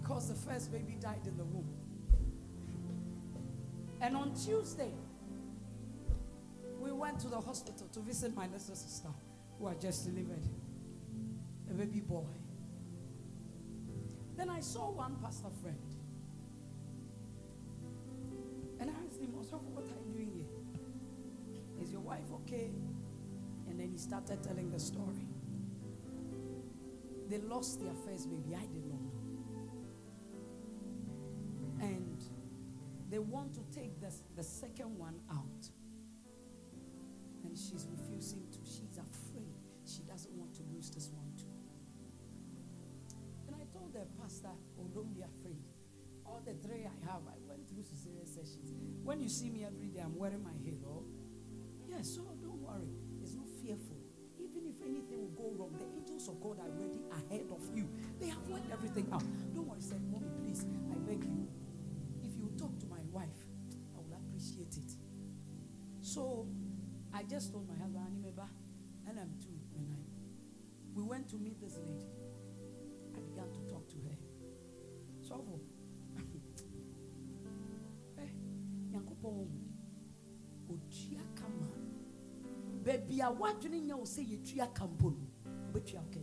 Because the first baby died in the womb. And on Tuesday, we went to the hospital to visit my little sister who had just delivered a baby boy. Then I saw one pastor friend. Okay? And then he started telling the story. They lost their first baby. I did not know. And they want to take the, the second one out. God are ready ahead of you. They have worked everything out. Don't worry, said, Mommy, please, I beg you. If you talk to my wife, I will appreciate it. So I just told my husband, and I'm too. When I we went to meet this lady, I began to talk to her. So, eh, Nyankopɔn otua kama. Baby, I want to know say you tua kampo no. You okay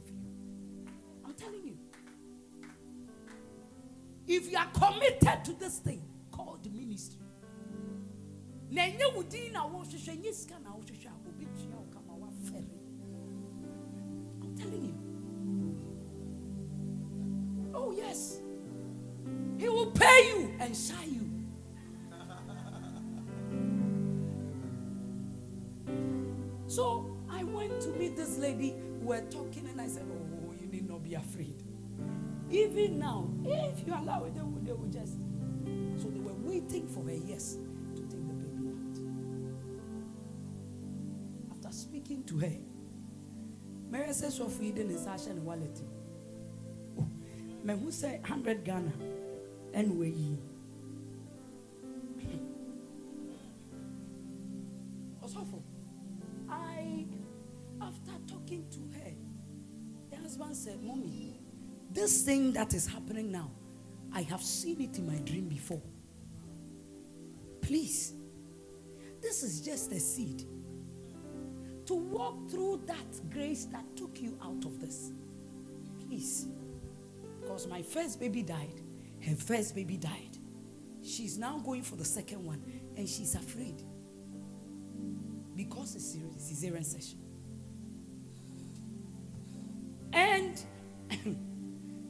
If you are committed to this thing called ministry, na wo din na wohwehwɛ nyɛ sika na a wobɛtua wo kama woafɛre I'm telling you. Oh, yes. He will pay you and shine you. So I went to meet this lady. We were talking, and I said, Oh, you need not be afraid. Even now, if you allow it, they will, they will just. So they were waiting for her, yes, to take the baby out. After speaking to her, Mary says, So feeding is Asha and wallet. Oh, me who say 100 Ghana. Anyway, Osofo, I, after talking to her, the husband said, Mommy, this thing that is happening now, I have seen it in my dream before. Please, this is just a seed to walk through that grace that took you out of this. Please, because my first baby died, her first baby died. She's now going for the second one, and she's afraid because it's a cesarean session.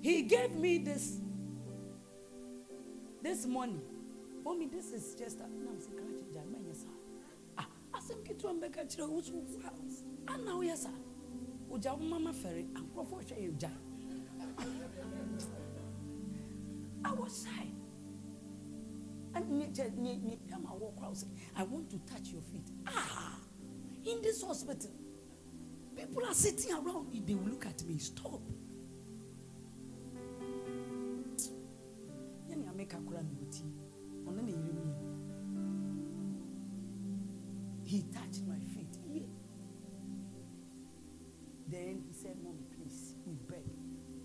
He gave me this this money. Mommy, this is just a. No, I'm saying, yes, sir. Ah, asem ketewa mbɛka kyerɛ wo so wogu house ana woyɛ sa wogya wo mama fɛre ankurɔfoɔ hwɛ yɛ I was shy. And I want to touch your feet. Ah, in this hospital, people are sitting around. They will look at me, stop. Ọ̀nà na eri mi. He touched my feet. Then he said, Mommy, please, we beg,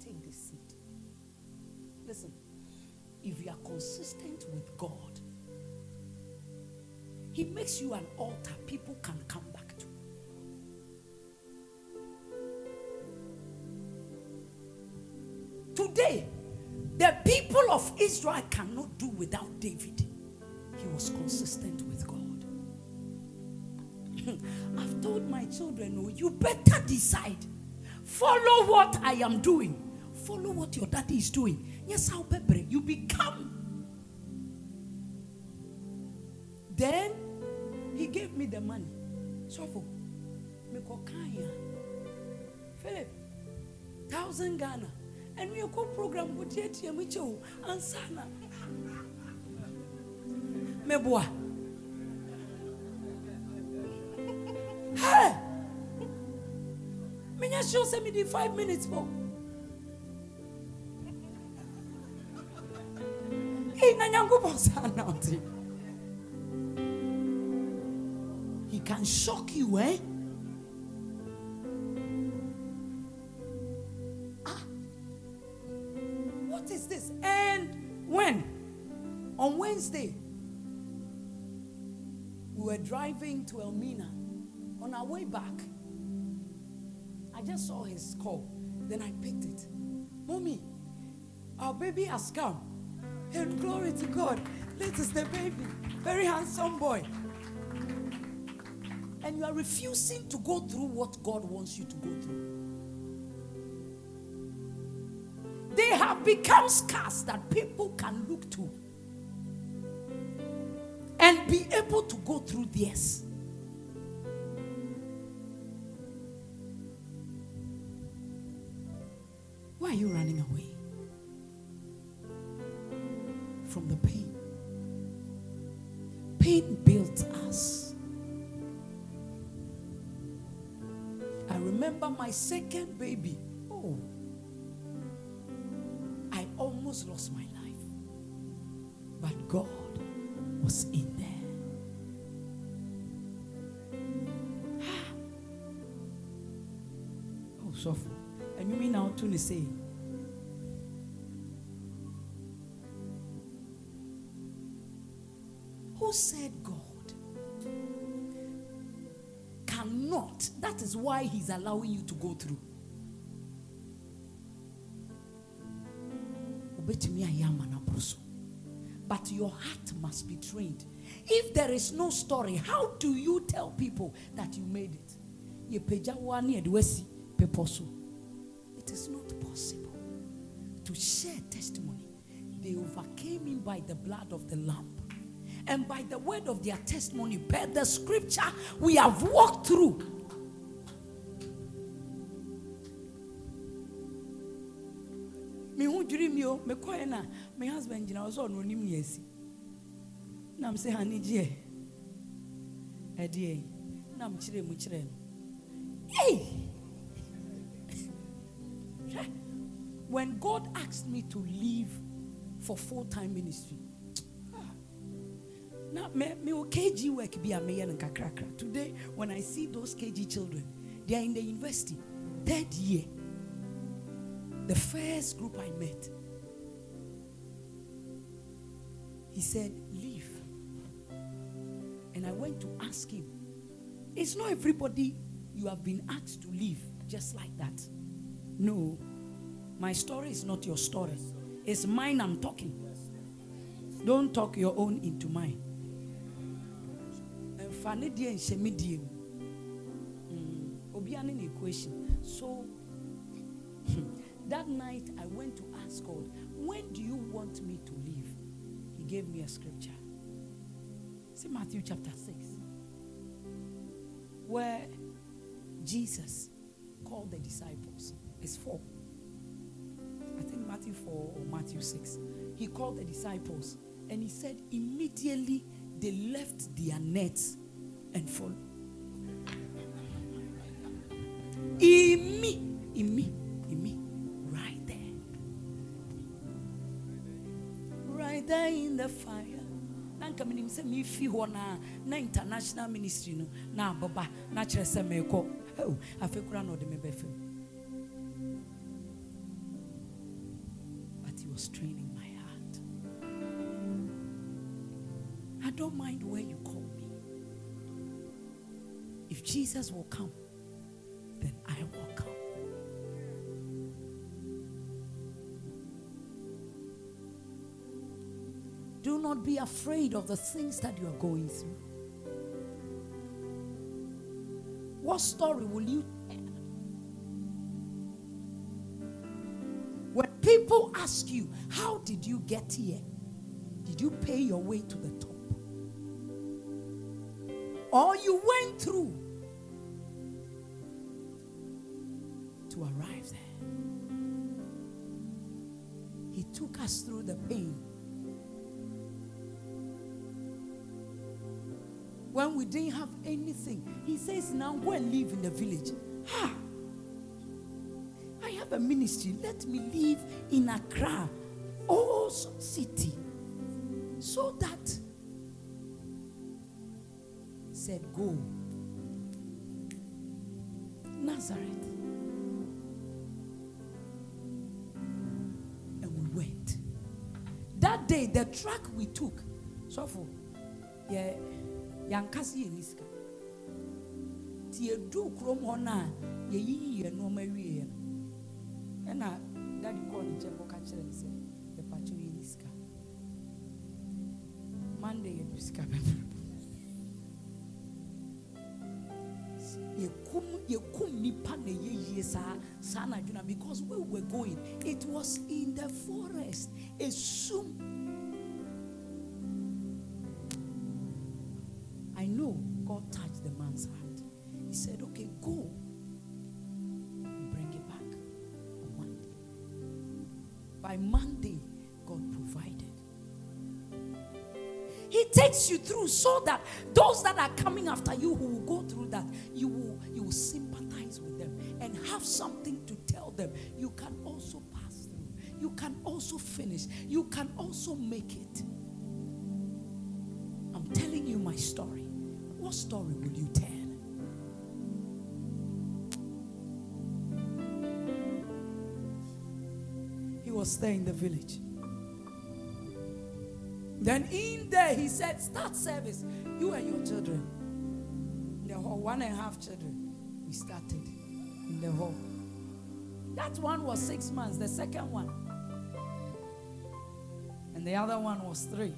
take this seat. Listen, if you are consistent with God, He makes you an altar people can come back to. Today, the Israel cannot do without David. He was consistent with God. I've told my children, oh, you better decide. Follow what I am doing. Follow what your daddy is doing. Yes, how pepper you become. Then he gave me the money. So for me. Philip, thousand Ghana. And we go program with yet and ansana. Meboa. Hey! Menya show send me the five minutes more. Hey, na nyankopɔn saa nante. He can shock you, eh? We were driving to Elmina. On our way back, I just saw his call. Then I picked it. Mommy, our baby has come. And glory to God. This is the baby. Very handsome boy. And you are refusing to go through what God wants you to go through. They have become scars that people can look to be able to go through theirs. That is why He's allowing you to go through. But your heart must be trained. If there is no story, how do you tell people that you made it? It is not possible to share testimony. They overcame him by the blood of the Lamb and by the word of their testimony, by the scripture we have walked through. Hu dwiri mi o, me husband gyina hɔ sɛ ɔno onim ne asi. Na m sɛ hani gyeɛ. Ɛdeɛ. Na m mu kyerɛ no. When God asked me to leave for full time ministry, now me me KG work be a me and kakrakra. Today, when I see those KG children, they are in the university, third year. The first group I met, he said, Leave. And I went to ask him, It's not everybody you have been asked to leave just like that. No, my story is not your story, it's mine I'm talking. Don't talk your own into mine. Deɛ mu. Mm, equation. So that night I went to ask God, when do you want me to leave? Gave me a scripture. See Matthew chapter 6? Where Jesus called the disciples. It's 4. I think Matthew 4 or Matthew 6. He called the disciples and he said, immediately they left their nets and followed. A uh, na international ministry no na na Oh, na bɛfam but he was training my heart. I don't mind where you call me. If jesus will come be afraid of the things that you are going through what story will you tell? When people ask you, How did you get here? Did you pay your way to the top? Or you went through to arrive there? He took us through the pain. When we didn't have anything. He says, Now go and live in the village. Ha! I have a ministry. Let me live in Accra, awesome city. So that said, Go. Nazareth. And we went. That day, the track we took, so for yeah yɛankase yɛ ni sika nti yɛduu kurom hɔ no a yɛyiyi yɛ nneɔma wieɛ no. Ɛna dade kɔɔ ne nkyɛn kɔka kyerɛ no sɛ yɛ ni sika monday yɛdu sika bɛbrɛ yɛkum yɛkum nipa na ɛyɛ yie saa saa na adwena because where we were going it was in the forest. Esum He takes you through so that those that are coming after you who will go through that, you will, you will sympathize with them and have something to tell them. You can also pass through, you can also finish, you can also make it. I'm telling you my story. What story will you tell? He was there in the village. Then in there, he said, Start service. You and your children. The hall, one and a half children. We started in the hall. That one was six months, the second one. And the other one was three.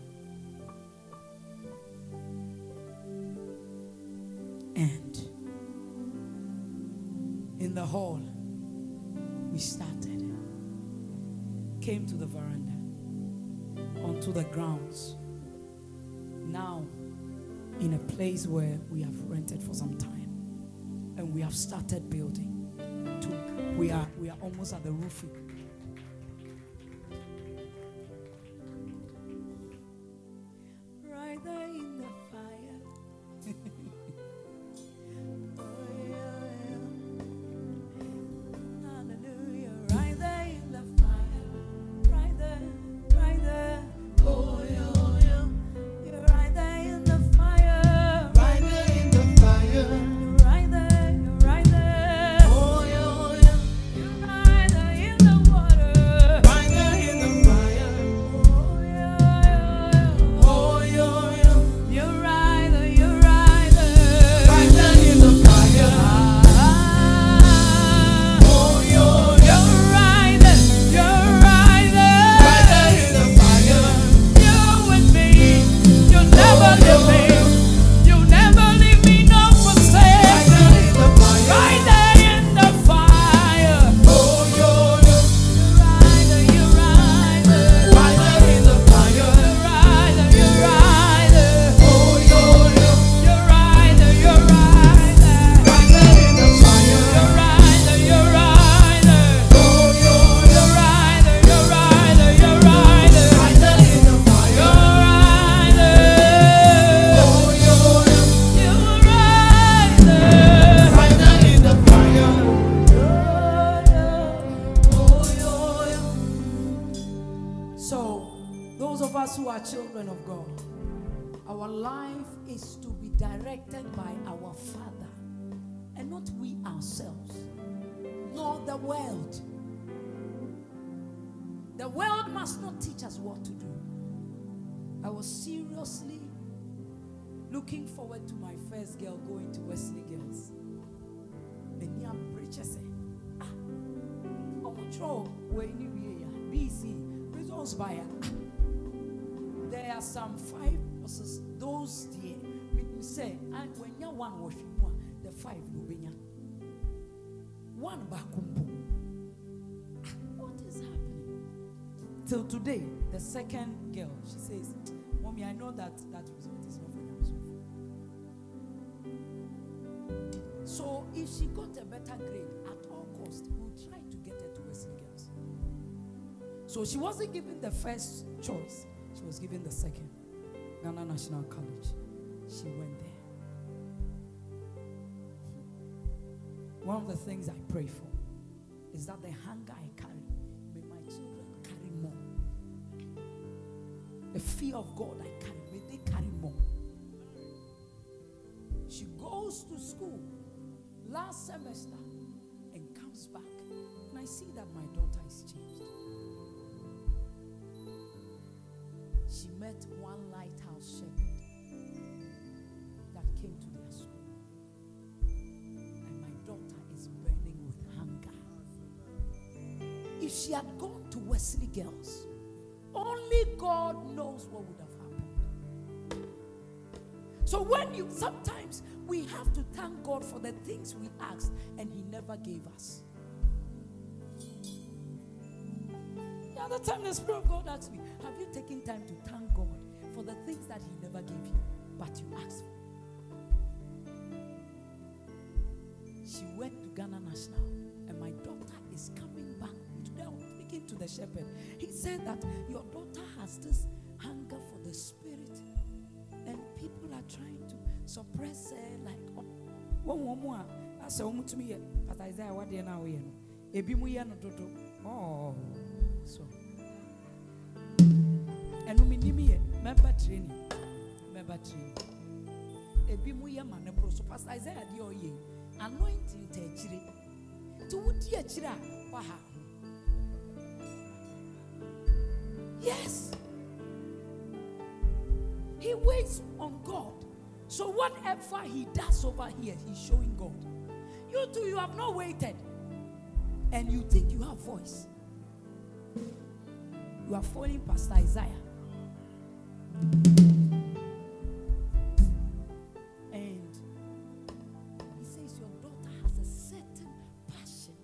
Place where we have rented for some time, and we have started building. To, we are we are almost at the roofing. Looking forward to my first girl going to Wesley Girls. Many are preachers. Ah, oh, control where BC results by ah. There are some five verses. Those dear, you say, and when you one wash the five no benya. One bakumpo. Ah, what is happening? Till today, the second girl, she says, Mommy, I know that that So if she got a better grade at all cost, we'll try to get her to Wesley Girls. So she wasn't given the first choice, she was given the second. Ghana National College. She went there. One of the things I pray for is that the hunger I carry, may my children carry more. The fear of God I carry, may they carry more. Goes to school last semester and comes back. And I see that my daughter is changed. She met one lighthouse shepherd that came to their school. And my daughter is burning with hunger. If she had gone to Wesley Girls, only God knows what would have happened. So when you sometimes we have to thank God for the things we asked and He never gave us. The other time the Spirit of God asked me, Have you taken time to thank God for the things that He never gave you, but you asked for? She went to Ghana National, and my daughter is coming back. Today I was speaking to the shepherd. He said that your daughter has this hunger for the Spirit, trying to suppress her like wɔn wɔn mu a asɛ wɔn tumi yɛ pastor isaiah wadeɛ na ɔyɛ no ebi mu yɛ no dodo. Ɔɔ so. Ɛnu mi nim yɛ member training member training ebi mu yɛ ma ne boro so pastor isaiah deɛ ɔyɛ anointing ta akyire nti wodi akyire a waha. Yes. He waits on God. So whatever he does over here, he's showing God. You too, you have not waited. And you think you have voice. You are following Pastor Isaiah. And he says your daughter has a certain passion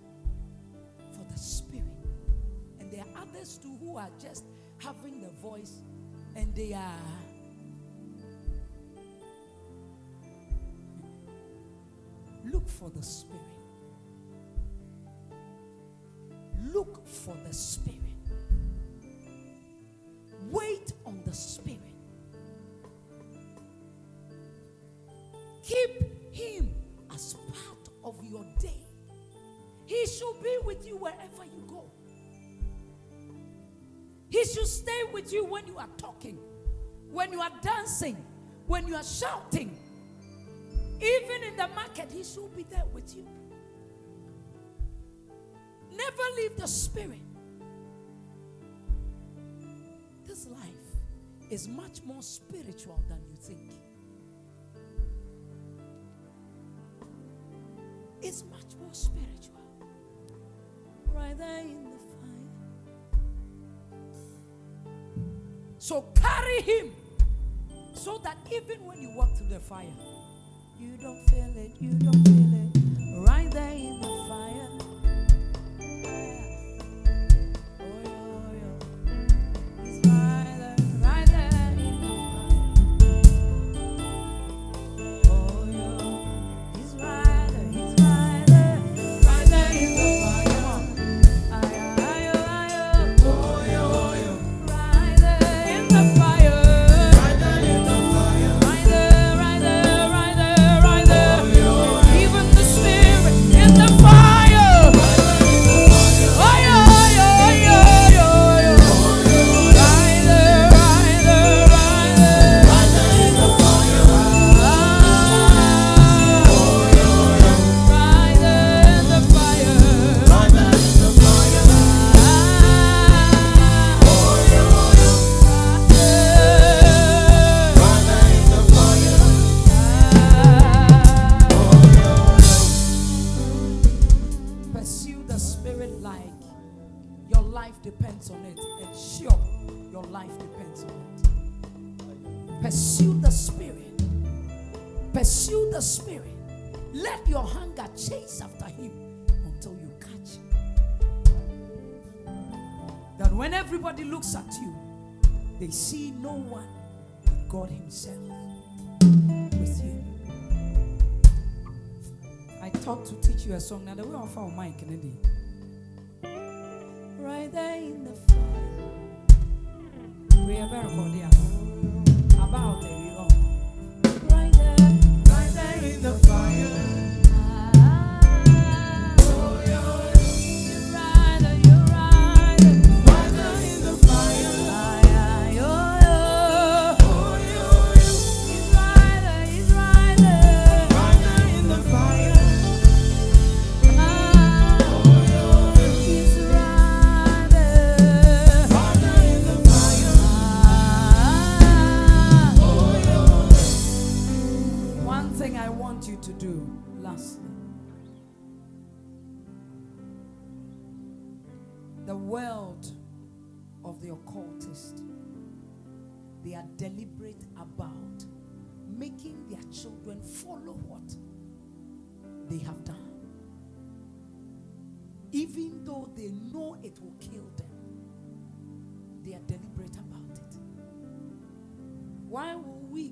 for the spirit. And there are others too who are just having the voice and they are Look for the Spirit. Look for the Spirit. Wait on the Spirit. Keep Him as part of your day. He should be with you wherever you go. He should stay with you when you are talking, when you are dancing, when you are shouting. Even in the market, He should be there with you. Never leave the Spirit. This life is much more spiritual than you think. It's much more spiritual. Right there in the fire. So carry Him so that even when you walk through the fire, you don't feel it, you don't feel it. Right there in the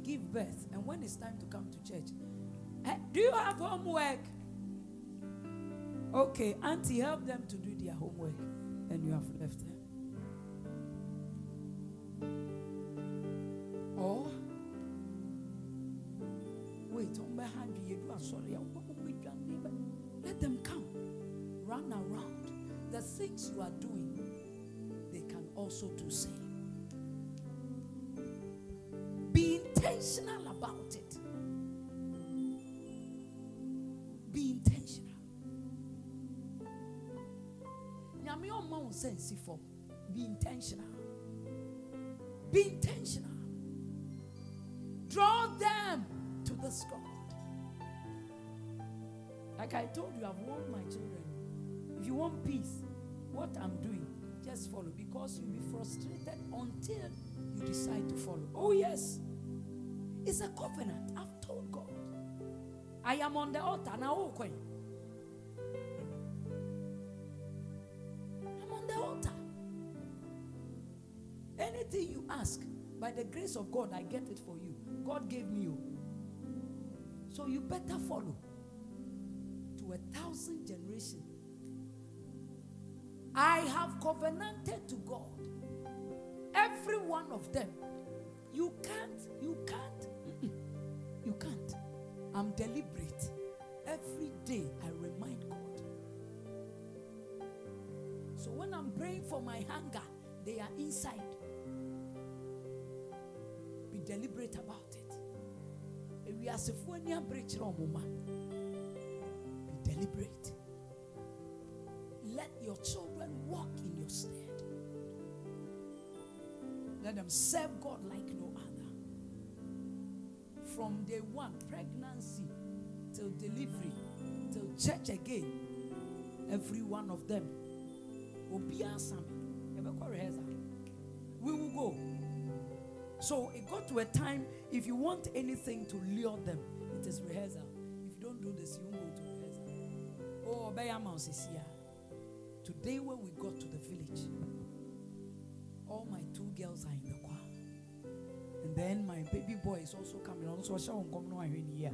give birth and when it's time to come to church? eh, do you have homework? Okay, Auntie, help them to do their homework. And you have left them. Or, wait, sorry. Let them come, run around. The things you are doing, they can also do same. Intentional about it. Be intentional. Be intentional. Be intentional. Draw them to this God. Like I told you, I've warned my children. If you want peace, what I'm doing, just follow because you'll be frustrated until you decide to follow. Oh, yes. It's a covenant. I've told God. I am on the altar now. okay. I'm on the altar. Anything you ask, by the grace of God, I get it for you. God gave me you. So you better follow to a thousand generations. I have covenanted to God. Every one of them. You can't, you can't, you can't. I'm deliberate. Every day I remind God. So when I'm praying for my hunger, they are inside. Be deliberate about it. We are Sephonia breach Be deliberate. Let your children walk in your stead. Let them serve God like. From day one, pregnancy till delivery, till church again, every one of them will be awesome. We will go. So it got to a time, if you want anything to lure them, it is rehearsal. If you don't do this, you won't go to rehearsal. Oh, Obeya Mouse is here. Today, when we got to the village, all my two girls are in the choir. And then my baby boy is also coming on. So I shall come no in here.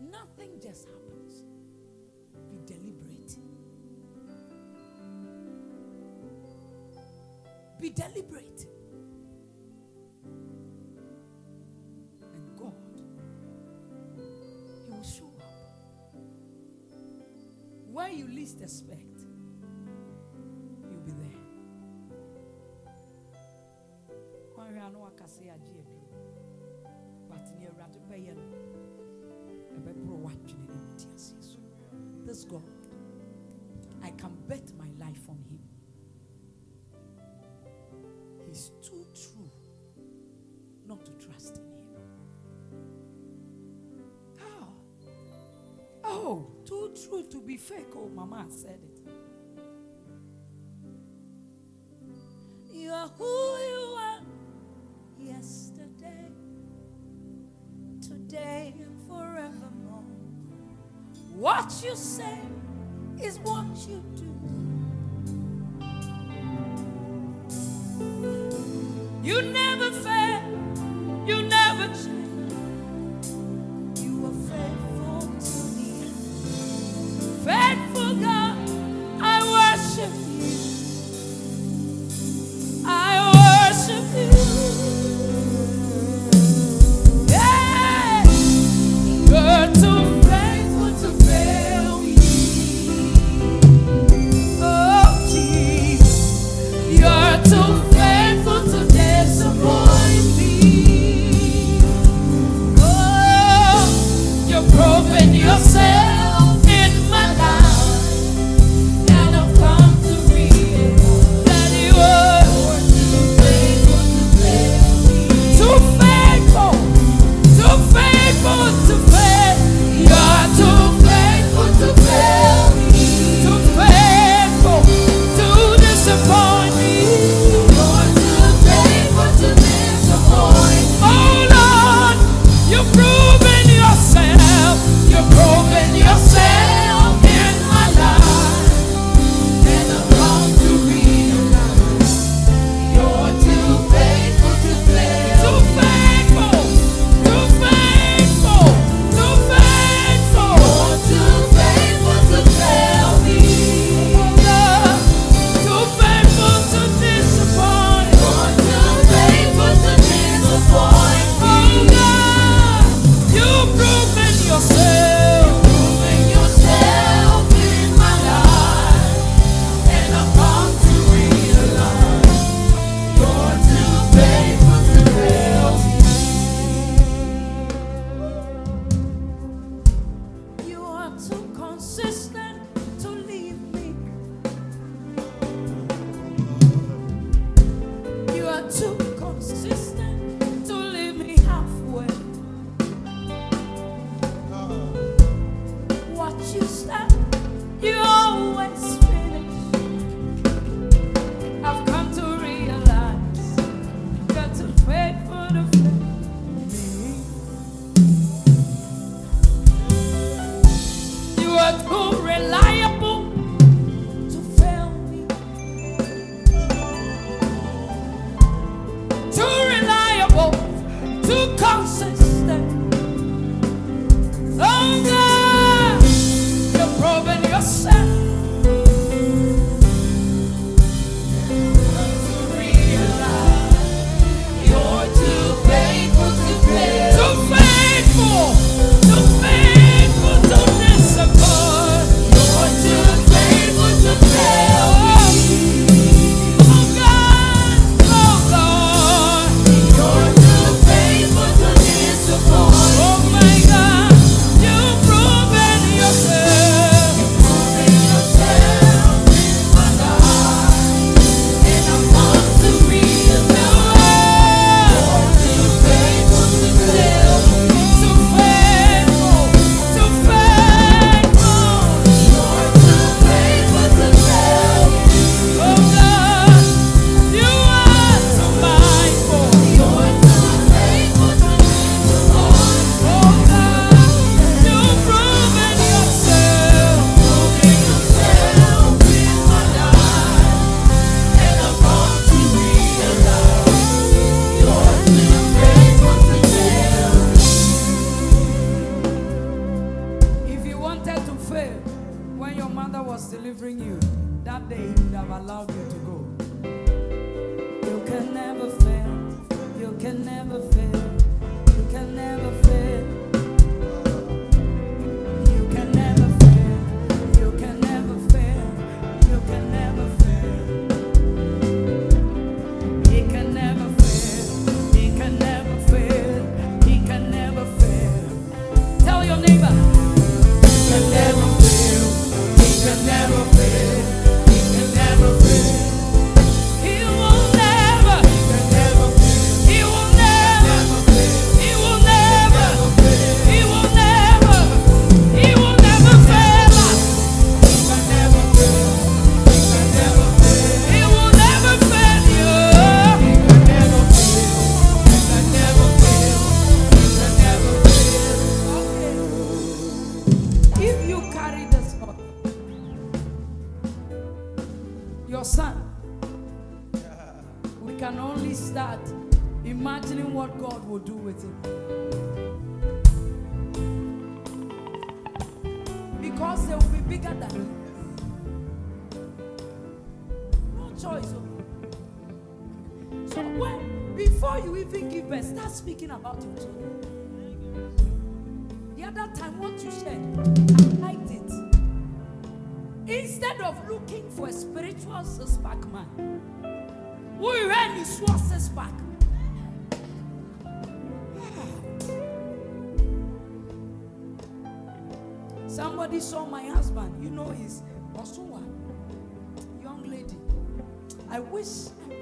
Nothing just happens. Be deliberate. Be deliberate. And God, He will show up. Where you least expect, Akasa agye ebi, but nea Awurade bɛyɛ no, ɛbɛboro w'adwene ne wo ti aseɛ so. This God, I can bet my life on Him. He's too true not to trust in Him. Oh, oh, too true to be fake. Oh, Mama said it.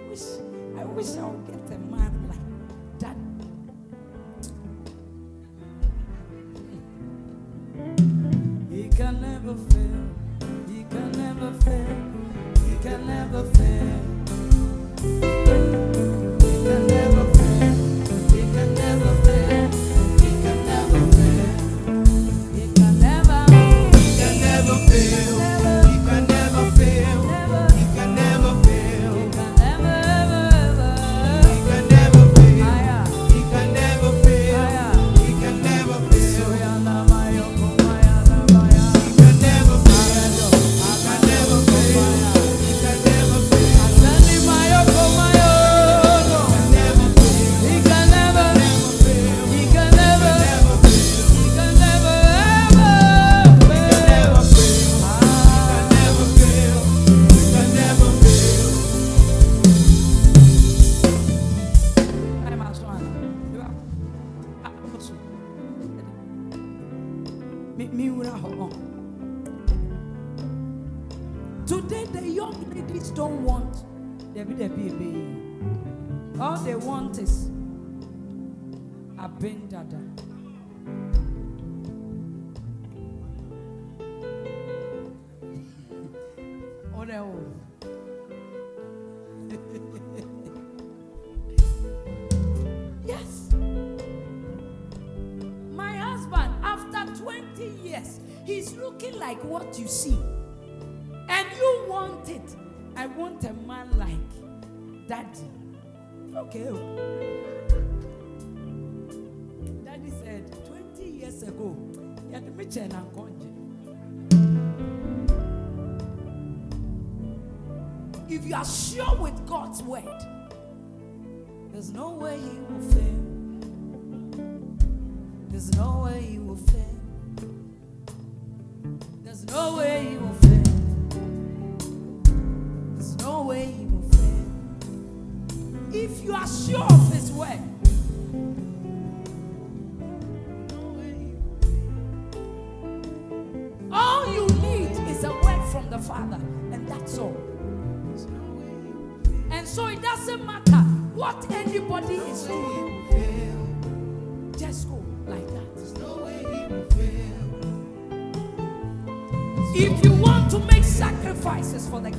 wish, I wish I would get a man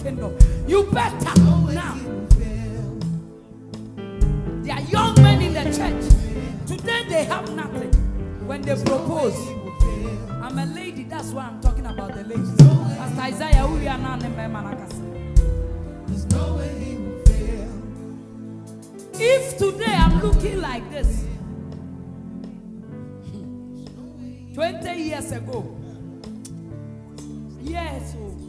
kingdom. You better now. There are young men in the church. Today they have nothing. When they propose, I'm a lady, that's why I'm talking about the ladies. Pastor Isaiah, who we are now, There's no way he will fail. If today I'm looking like this, 20 years ago, yes, oh,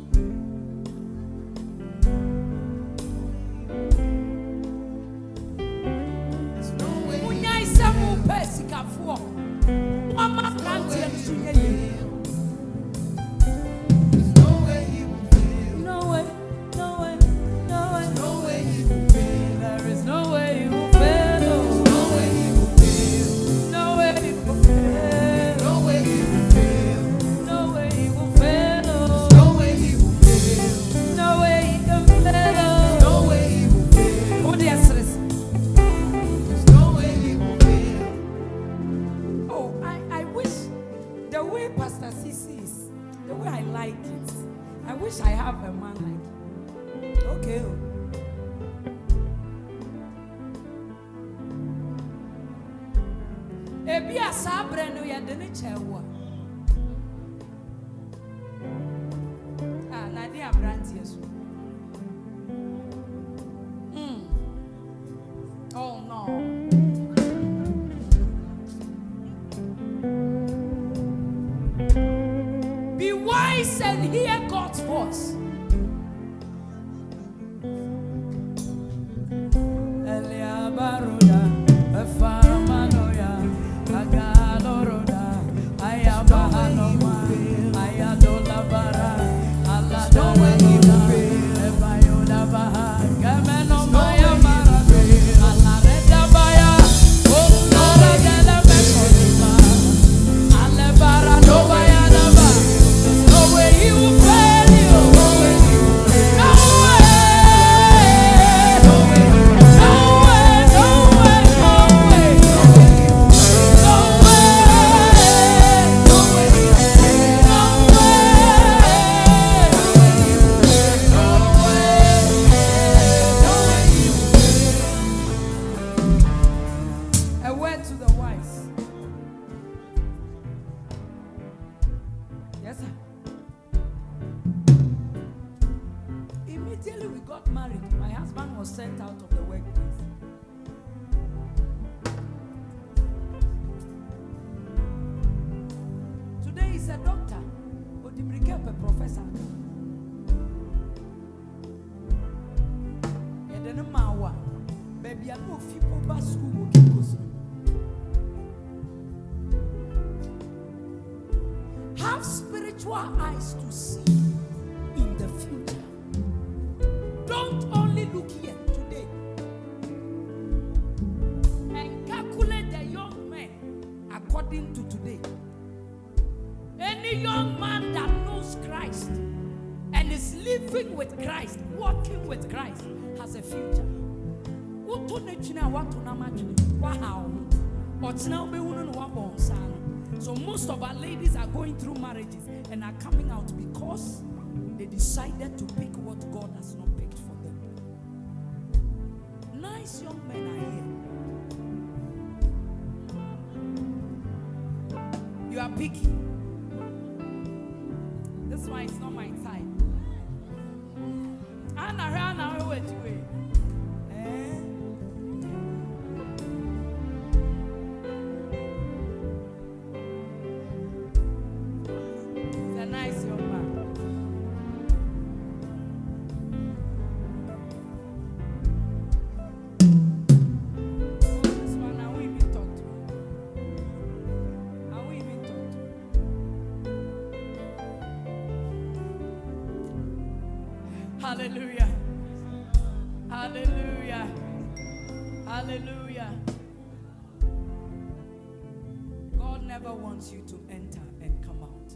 wants you to enter and come out.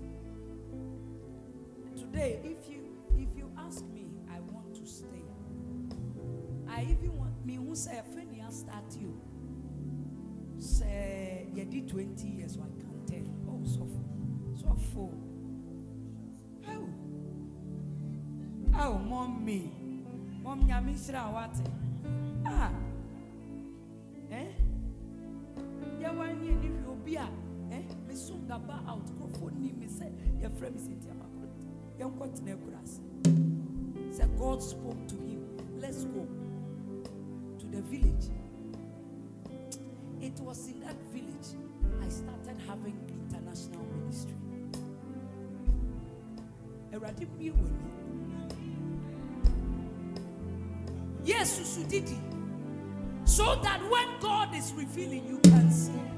Today, if you if you ask me, I want to stay. I even want me who say Fenia start you. Say you did 20 years, so I can't tell. Oh, so. So full. Oh. Oh, mommy. Mom Yamishra what? Ah. Eh? Yeah, one year if you be a me soon gaba out. Crofo ni say your friend is in Tiamakot. Young continue grass. Say God spoke to him. Let's go to the village. It was in that village I started having international ministry. Awurade bie w'ani. Yes, Susu Didi. So that when God is revealing, you can see.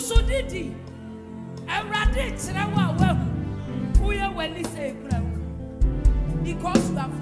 Susu Didi. Awurade kyerɛ wo a woahu. Woyɛ w'ani sɛ ekura wo. Because you have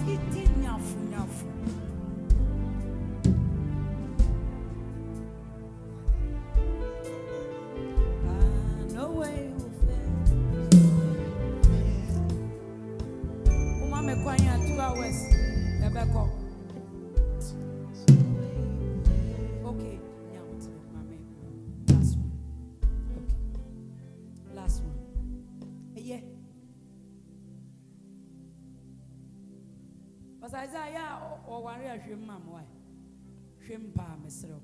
Pastor Isaiah, ɔware a hwɛ mpa a mesrɛ wo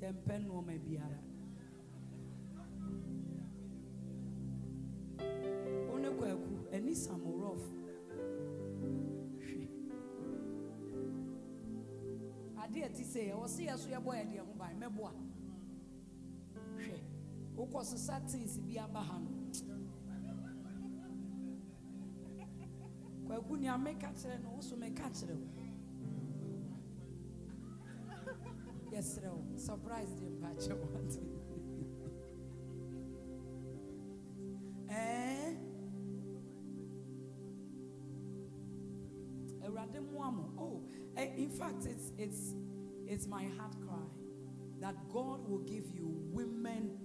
yɛmpɛ nnoɔma biara. Wo ne kwaku ani samorof hwɛ adeɛ ti sɛ ɛwɔ se yɛ so yɛbɔ yɛdeɛ ho ban mɛboa hwɛ wokɔ sesa tins bi aba ha no kwaku nea meka kyerɛ no wo so meka kyerɛ wo yɛserɛ wo surprise de mpakyɛ ɛɛ awurade mmoa mo oh eh, in fact it's, it's, it's my heart cry that god will give you women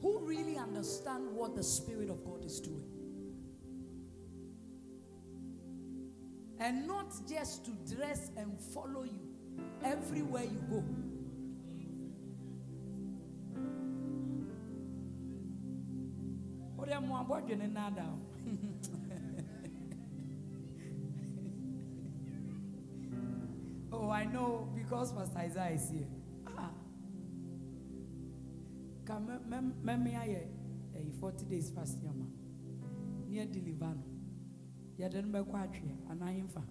who really understand what the spirit of god is doing and not just to dress and follow you everywhere you go. Oh, I know because Pastor Isaiah is here. Ah. Ka me ayɛ ɛyi forty days fasting ama. ne yɛdeliver no yɛde no bɛkɔ atwea anaa yɛmfa.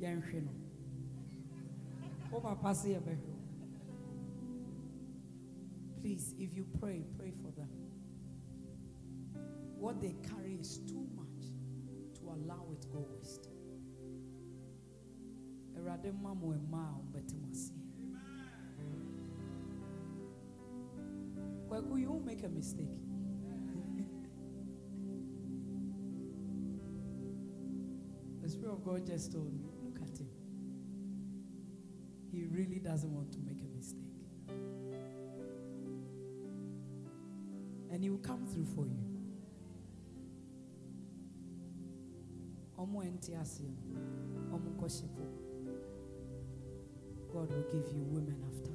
Yɛnhwe no. Wo papa se yɛbɛhwɛ please if you pray pray for them. What they carry is too much to allow it go waste. Awurade mma mo mma a wɔbɛte mo aseɛ kwaku you won't make a mistake Spirit of God just told me, look at him. He really doesn't want to make a mistake. And he will come through for you. God will give you women after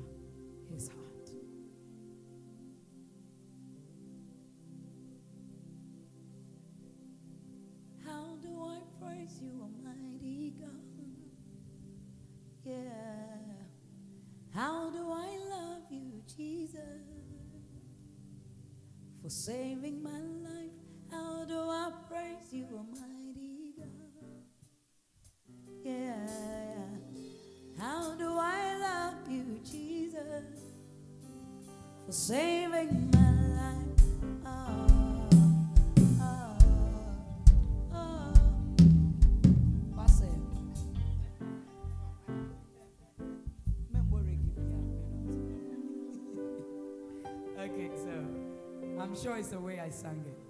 sure it's the way I sang it.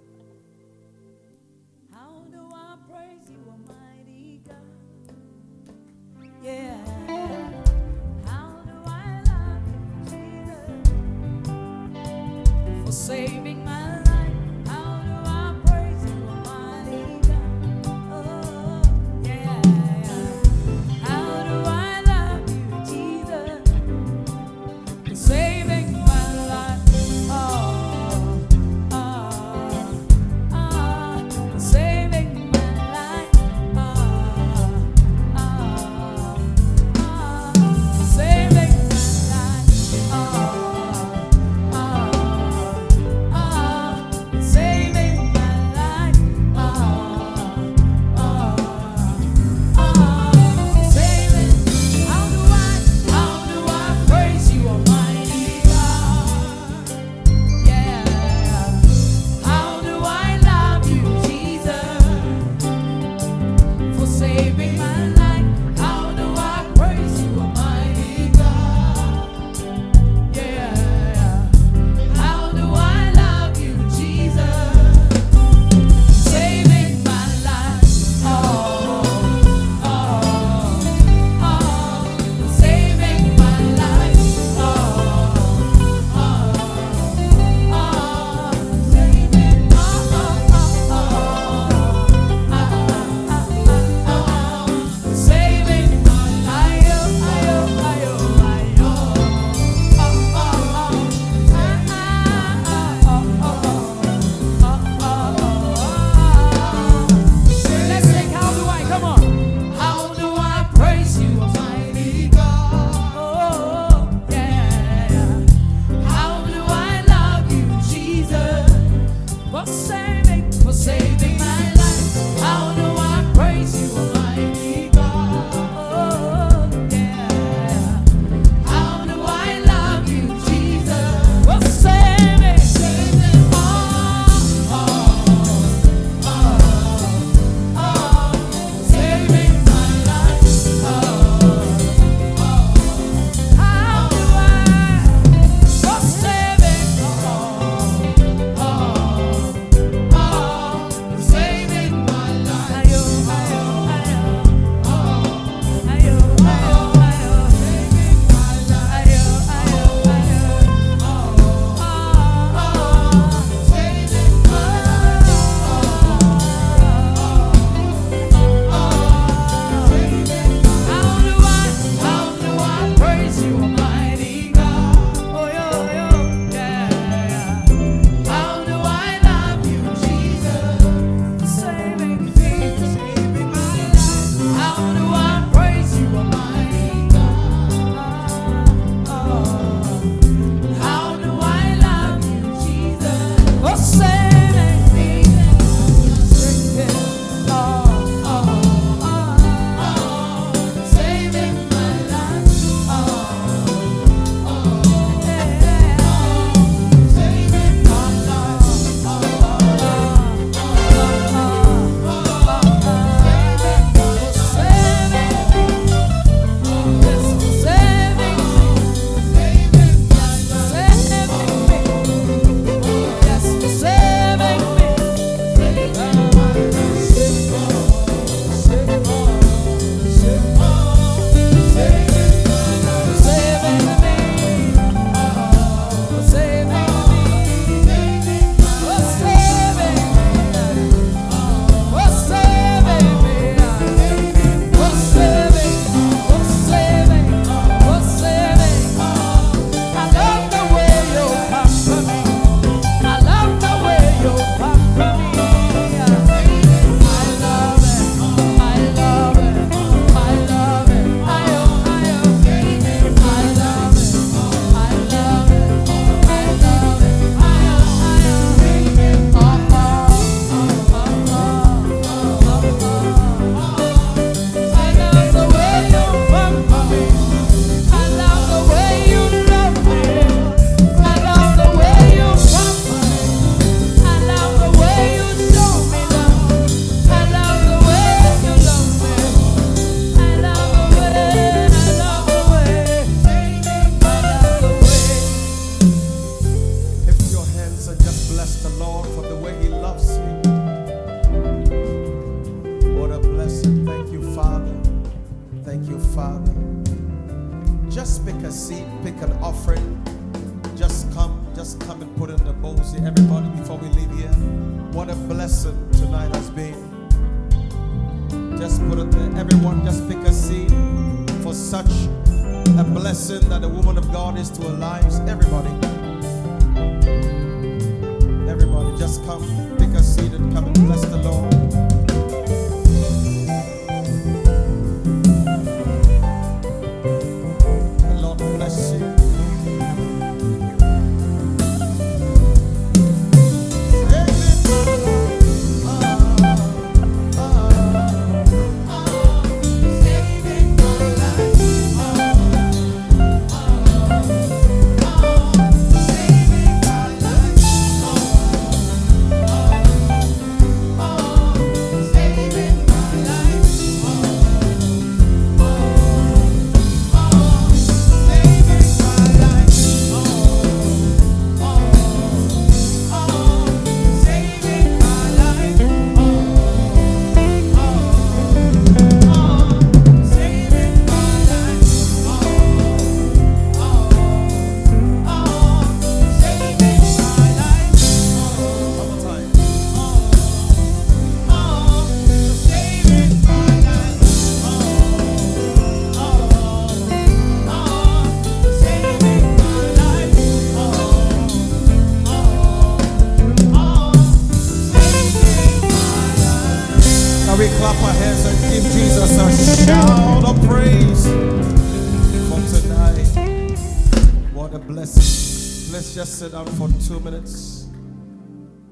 Blessing. Let's just sit down for two minutes.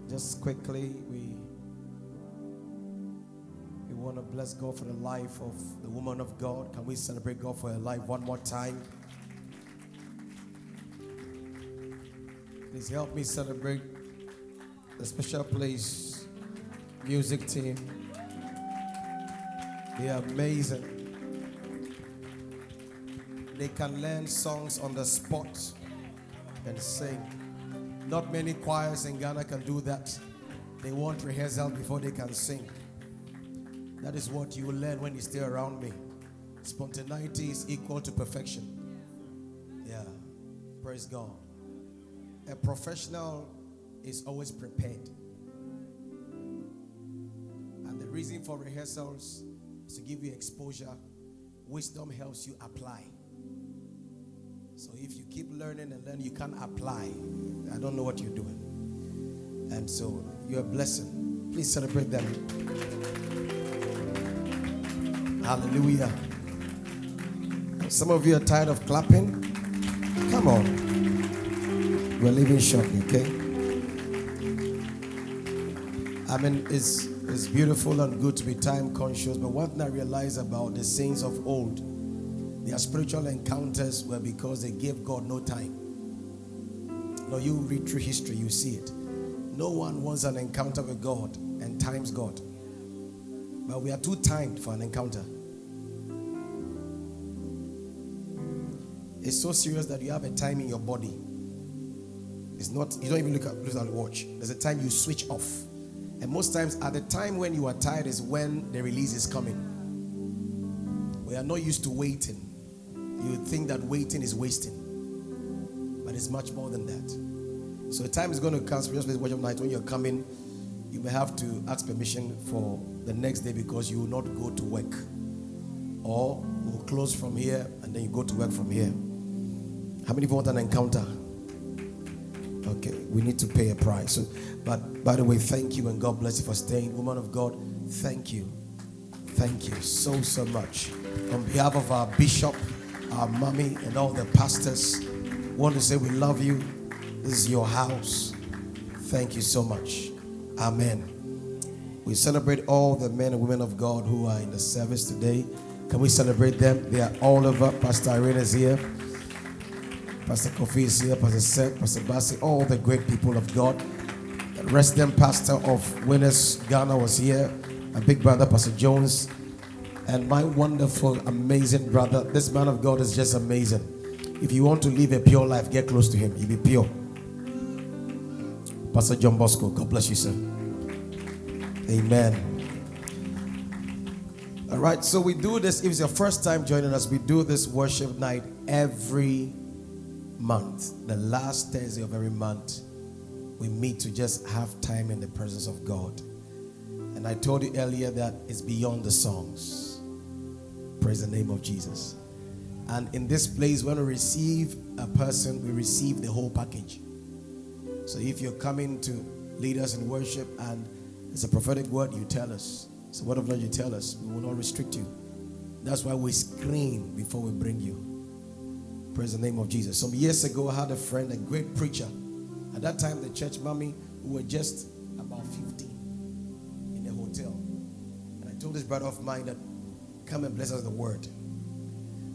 Just quickly, we we want to bless God for the life of the woman of God. Can we celebrate God for her life one more time? Please help me celebrate the special place music team. They are amazing. They can learn songs on the spot and sing. Not many choirs in Ghana can do that. They want rehearsal before they can sing. That is what you will learn when you stay around me. Spontaneity is equal to perfection. Yeah. Praise God. A professional is always prepared. And the reason for rehearsals is to give you exposure. Wisdom helps you apply. So if you keep learning and learning, you can't apply. I don't know what you're doing. And so you're a blessing. Please celebrate them. Hallelujah. Some of you are tired of clapping. Come on. We're leaving shortly, okay? I mean, it's, it's beautiful and good to be time conscious, but thing I realize about the saints of old, their spiritual encounters were because they gave God no time. Now, you read through history, you see it. No one wants an encounter with God and times God. But we are too timed for an encounter. It's so serious that you have a time in your body. It's not, you don't even look at, look at the watch. There's a time you switch off. And most times, at the time when you are tired, is when the release is coming. We are not used to waiting. You think that waiting is wasting, but it's much more than that. So, the time is going to come, just watch of night when you're coming, you may have to ask permission for the next day because you will not go to work. Or we'll close from here and then you go to work from here. How many want an encounter? Okay, we need to pay a price. So, but by the way, thank you and God bless you for staying. Woman of God, thank you. Thank you so, so much. On behalf of our bishop, our mommy, and all the pastors, want to say we love you. This is your house. Thank you so much. Amen. We celebrate all the men and women of God who are in the service today. Can we celebrate them? They are all over. Pastor Irene is here. Pastor Kofi is here, Pastor Seth, Pastor Bassi, all the great people of God. The resident pastor of Winners Ghana was here, my big brother, Pastor Jones, and my wonderful, amazing brother. This man of God is just amazing. If you want to live a pure life, get close to him. He'll be pure. Pastor John Bosco, God bless you, sir. Amen. All right, so we do this. If it's your first time joining us, we do this worship night every month, the last Thursday of every month, we meet to just have time in the presence of God. And I told you earlier that it's beyond the songs. Praise the name of Jesus. And in this place, when we receive a person, we receive the whole package. So if you're coming to lead us in worship and it's a prophetic word, you tell us. It's a word of God, you tell us. We will not restrict you. That's why we screen before we bring you. Praise the name of Jesus. Some years ago, I had a friend, a great preacher. At that time, the church mommy, who were just about 15 in a hotel. And I told this brother of mine that, come and bless us the word.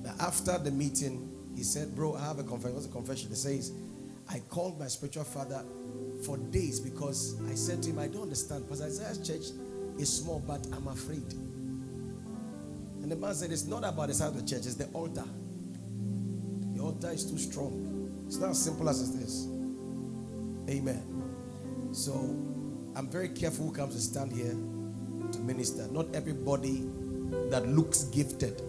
Now, after the meeting, he said, Bro, I have a confession. What's a confession? He says, I called my spiritual father for days because I said to him, I don't understand. Because Isaiah's church is small, but I'm afraid. And the man said, It's not about the size of the church, it's the altar. The altar is too strong. It's not as simple as it is. Amen. So I'm very careful who comes to stand here to minister. Not everybody that looks gifted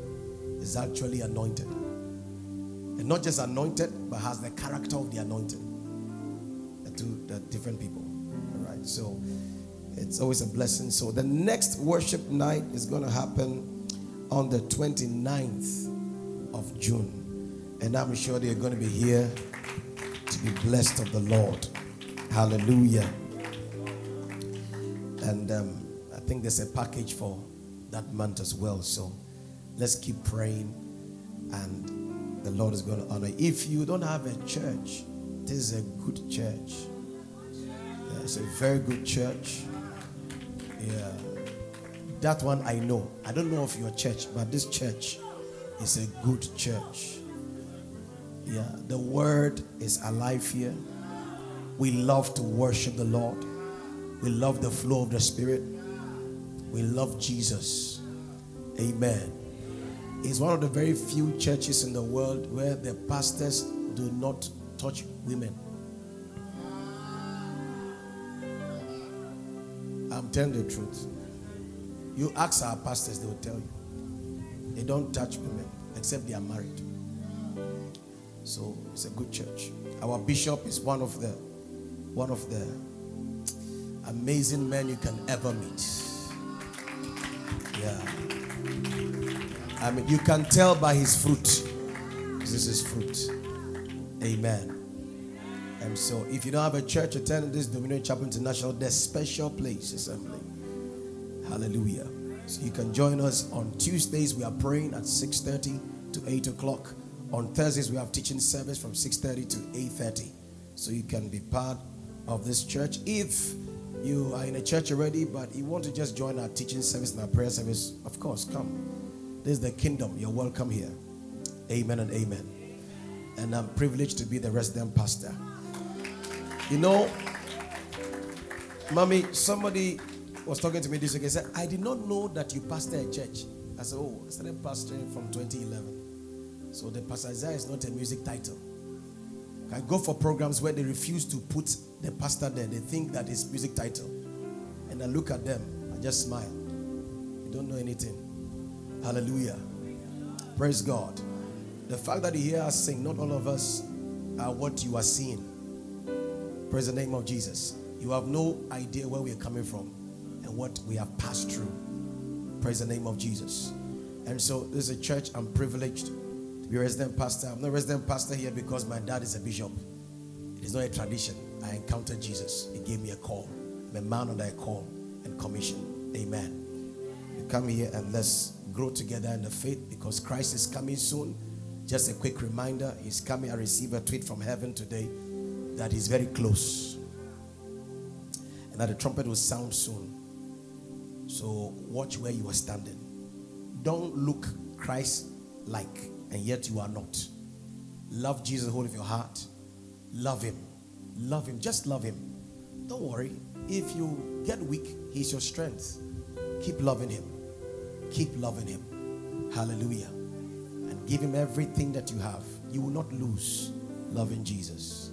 is actually anointed. And not just anointed, but has the character of the anointed. The two the different people. All right. So it's always a blessing. So the next worship night is going to happen on the 29th of June. And I'm sure they're going to be here to be blessed of the Lord. Hallelujah. And um, I think there's a package for that month as well. So let's keep praying and the Lord is going to honor. If you don't have a church, this is a good church. Yeah, it's a very good church. Yeah. That one I know. I don't know of your church, but this church is a good church. Yeah, the word is alive here. We love to worship the Lord. We love the flow of the Spirit. We love Jesus. Amen. It's one of the very few churches in the world where the pastors do not touch women. I'm telling the truth. You ask our pastors, they will tell you. They don't touch women except they are married. So it's a good church. Our bishop is one of the one of the amazing men you can ever meet. Yeah. I mean, you can tell by his fruit. This is fruit. Amen. And so, if you don't have a church, attend this Dominion Chapel International, there's special place assembly. Hallelujah. So you can join us on Tuesdays. We are praying at 6:30 to 8 o'clock. On Thursdays, we have teaching service from 6:30 to 8:30. So you can be part of this church. If you are in a church already, but you want to just join our teaching service and our prayer service, of course, come. This is the kingdom. You're welcome here. Amen and amen. And I'm privileged to be the resident pastor. You know, mommy, somebody was talking to me this week. Said, I did not know that you pastor a church. I said, Oh, I started pastoring from 2011. So the pastor is not a music title. I go for programs where they refuse to put the pastor there. They think that it's music title. And I look at them, I just smile. You don't know anything. Hallelujah. Praise God. The fact that you hear us sing, not all of us are what you are seeing. Praise the name of Jesus. You have no idea where we are coming from and what we have passed through. Praise the name of Jesus. And so this is a church I'm privileged to be resident pastor. I'm not resident pastor here because my dad is a bishop. It is not a tradition. I encountered Jesus. He gave me a call. I'm a man under a call and commission. Amen. You come here and let's grow together in the faith because Christ is coming soon. Just a quick reminder, he's coming. I received a tweet from heaven today that he's very close. And that the trumpet will sound soon. So watch where you are standing. Don't look Christ like, and yet you are not. Love Jesus whole of your heart. Love him. Love him. Just love him. Don't worry. If you get weak, he's your strength. Keep loving him. Keep loving him. Hallelujah. And give him everything that you have. You will not lose loving Jesus.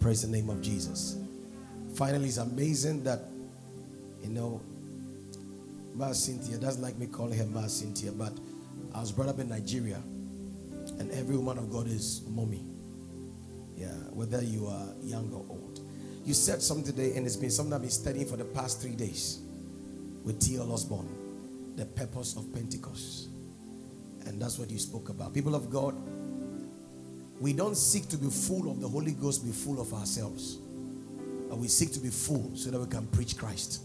Praise the name of Jesus. Finally, it's amazing that, you know, Ma Cynthia doesn't like me calling her Ma Cynthia, but I was brought up in Nigeria. And every woman of God is mommy. Yeah, whether you are young or old. You said something today, and it's been something I've been studying for the past three days with T.L. Osborn, the purpose of Pentecost. And that's what you spoke about. People of God, we don't seek to be full of the Holy Ghost, be full of ourselves. But we seek to be full so that we can preach Christ.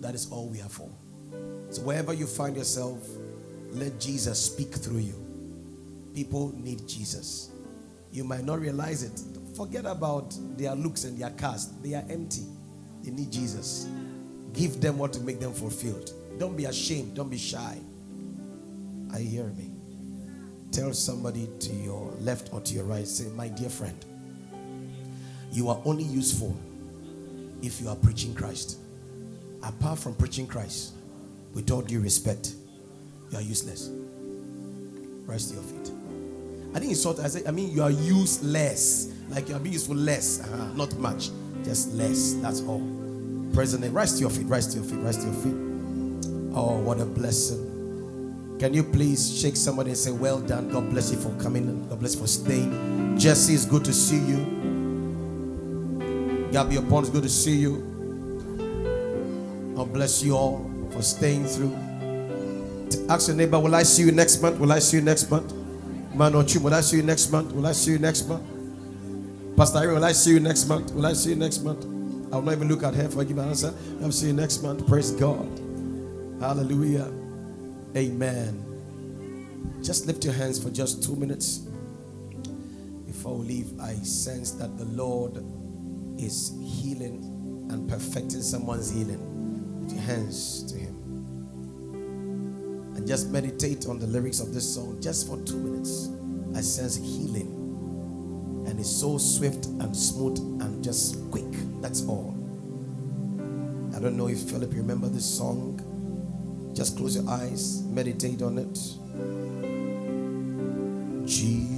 That is all we are for. So wherever you find yourself, let Jesus speak through you. People need Jesus. You might not realize it. Forget about their looks and their cast. They are empty. They need Jesus. Give them what to make them fulfilled. Don't be ashamed. Don't be shy. Are you hearing me? Tell somebody to your left or to your right, say, My dear friend, you are only useful if you are preaching Christ. Apart from preaching Christ, with all due respect, you are useless. Rise to your feet. I think it's sort I say, I mean, you are useless. Like you are being useful less, uh-huh, not much, just less. That's all. President, rise to your feet, rise to your feet, rise to your feet. Oh, what a blessing. Can you please shake somebody and say, Well done? God bless you for coming. God bless you for staying. Jesse, it's good to see you. Gabby Upon, it's good to see you. God bless you all for staying through. Ask your neighbor, Will I see you next month? Will I see you next month? Man on or Will I see you next month? Will I see you next month? Pastor Irene, will I see you next month? Will I see you next month? I will not even look at her for I give an answer. I'll see you next month. Praise God. Hallelujah. Amen. Just lift your hands for just two minutes. Before we leave, I sense that the Lord is healing and perfecting someone's healing. Lift your hands to Him. And just meditate on the lyrics of this song just for two minutes. I sense healing. And it's so swift and smooth and just quick. That's all. I don't know if Philip you remember this song. Just close your eyes, meditate on it. Jesus,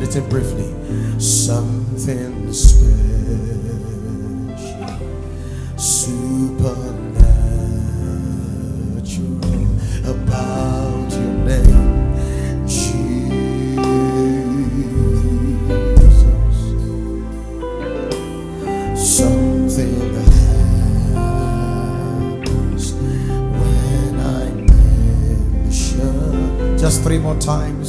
meditate briefly. Something special, supernatural about your name, Jesus. Something happens when I mention. Just three more times.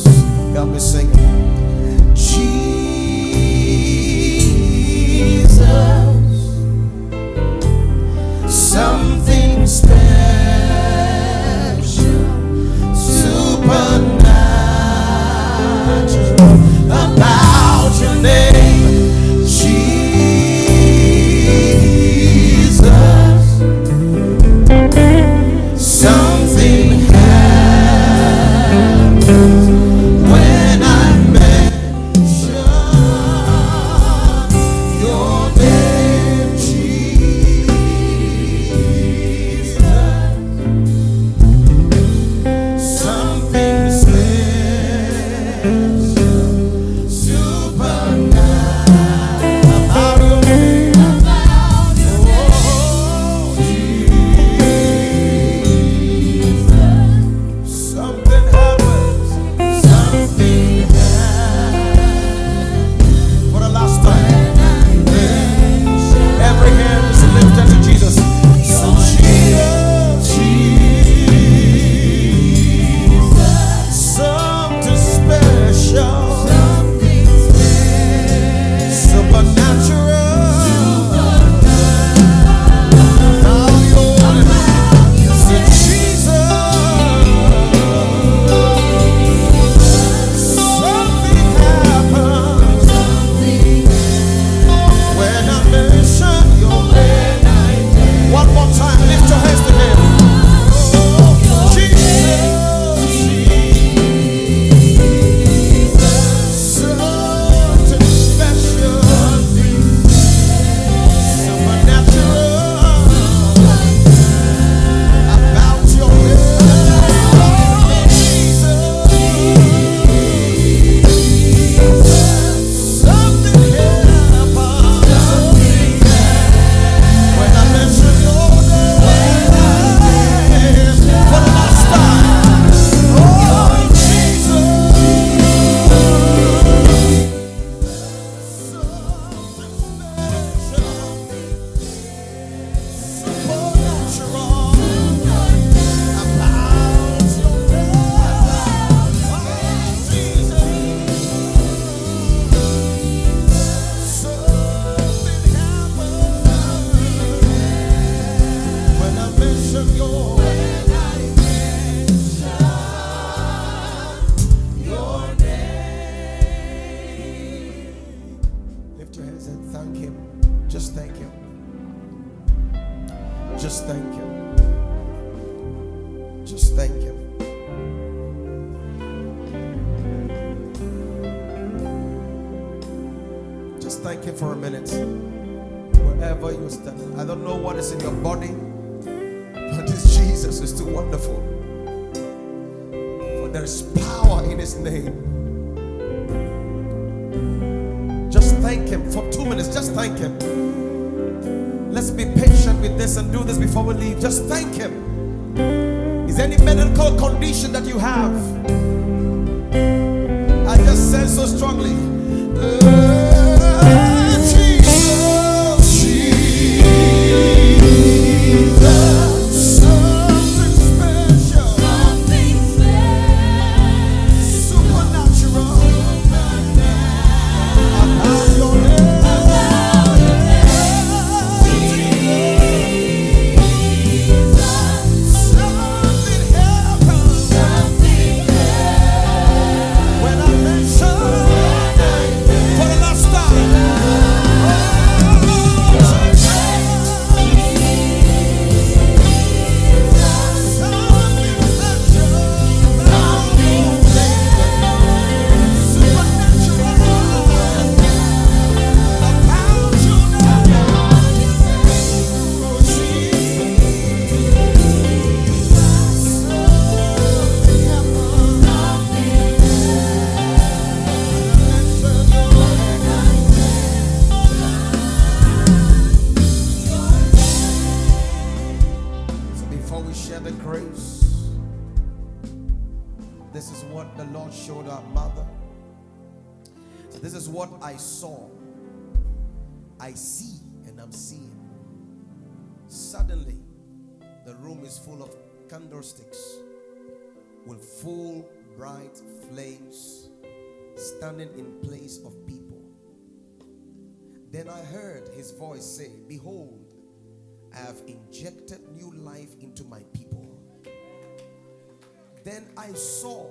I saw,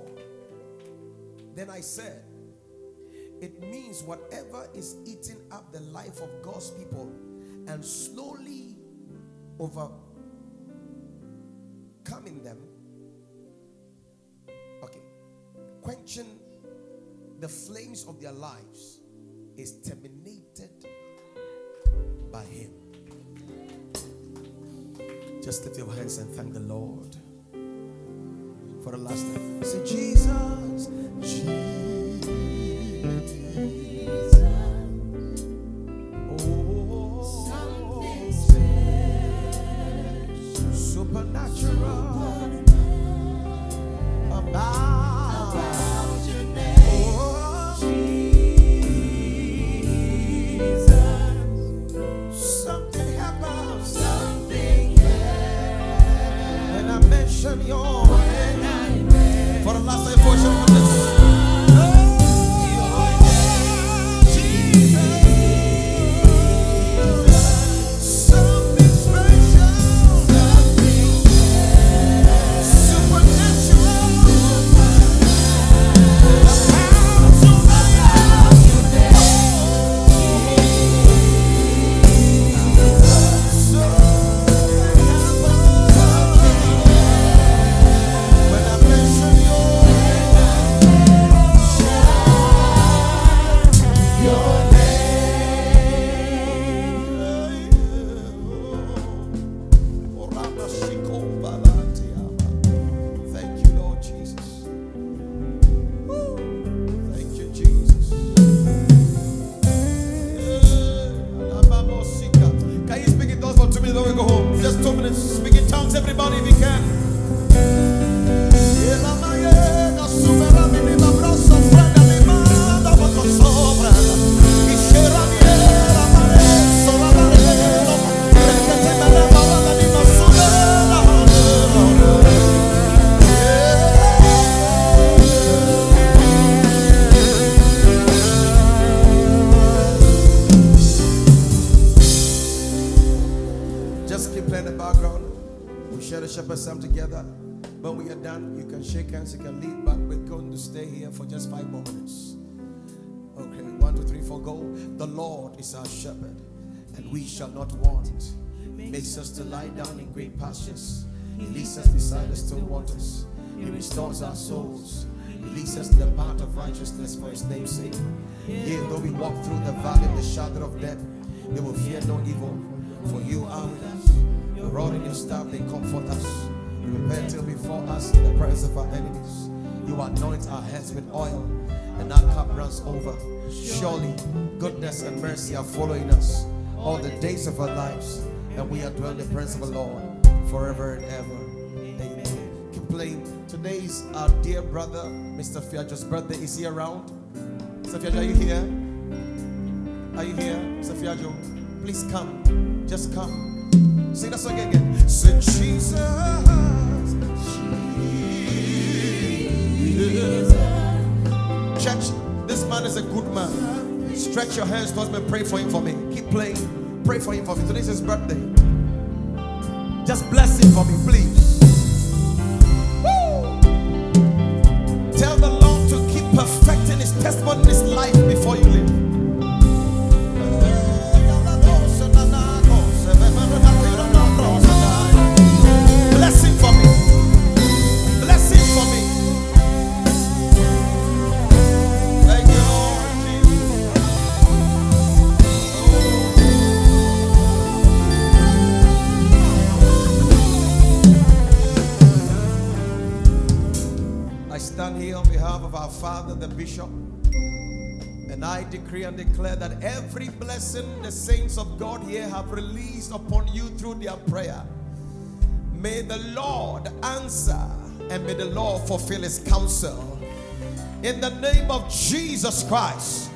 then I said, it means whatever is eating up the life of God's people and slowly overcoming them, okay, quenching the flames of their lives is terminated by Him. Just lift your hands and thank the Lord for the last time. Say, Jesus, Jesus. Oh, something special. Supernatural. About, your us to lie down in great pastures. He leads us beside the still waters. He restores our souls. He leads us to the path of righteousness for his name's sake. Yea, though we walk through the valley of the shadow of death, we will fear no evil, for you are with us. Your rod and your staff, they comfort us. You prepare till before us in the presence of our enemies. You anoint our heads with oil, and our cup runs over. Surely, goodness and mercy are following us all the days of our lives, and we are dwelling in the presence of the Lord forever and ever. Amen. Keep playing. Today is our uh, dear brother, Mr. Fiajo's birthday. Is he around? Mr. Fiajo, are you here? Are you here, Mr. Fiajo? Please come. Just come. Sing that song again. Say Jesus. Jesus. Church, this man is a good man. Stretch your hands towards me. Pray for him for me. Keep playing. Pray for him for me. Today's his birthday. Just bless him for me, please. Woo! Tell the Lord to keep perfecting decree and declare that every blessing the saints of God here have released upon you through their prayer, may the Lord answer and may the Lord fulfill his counsel. In the name of Jesus Christ,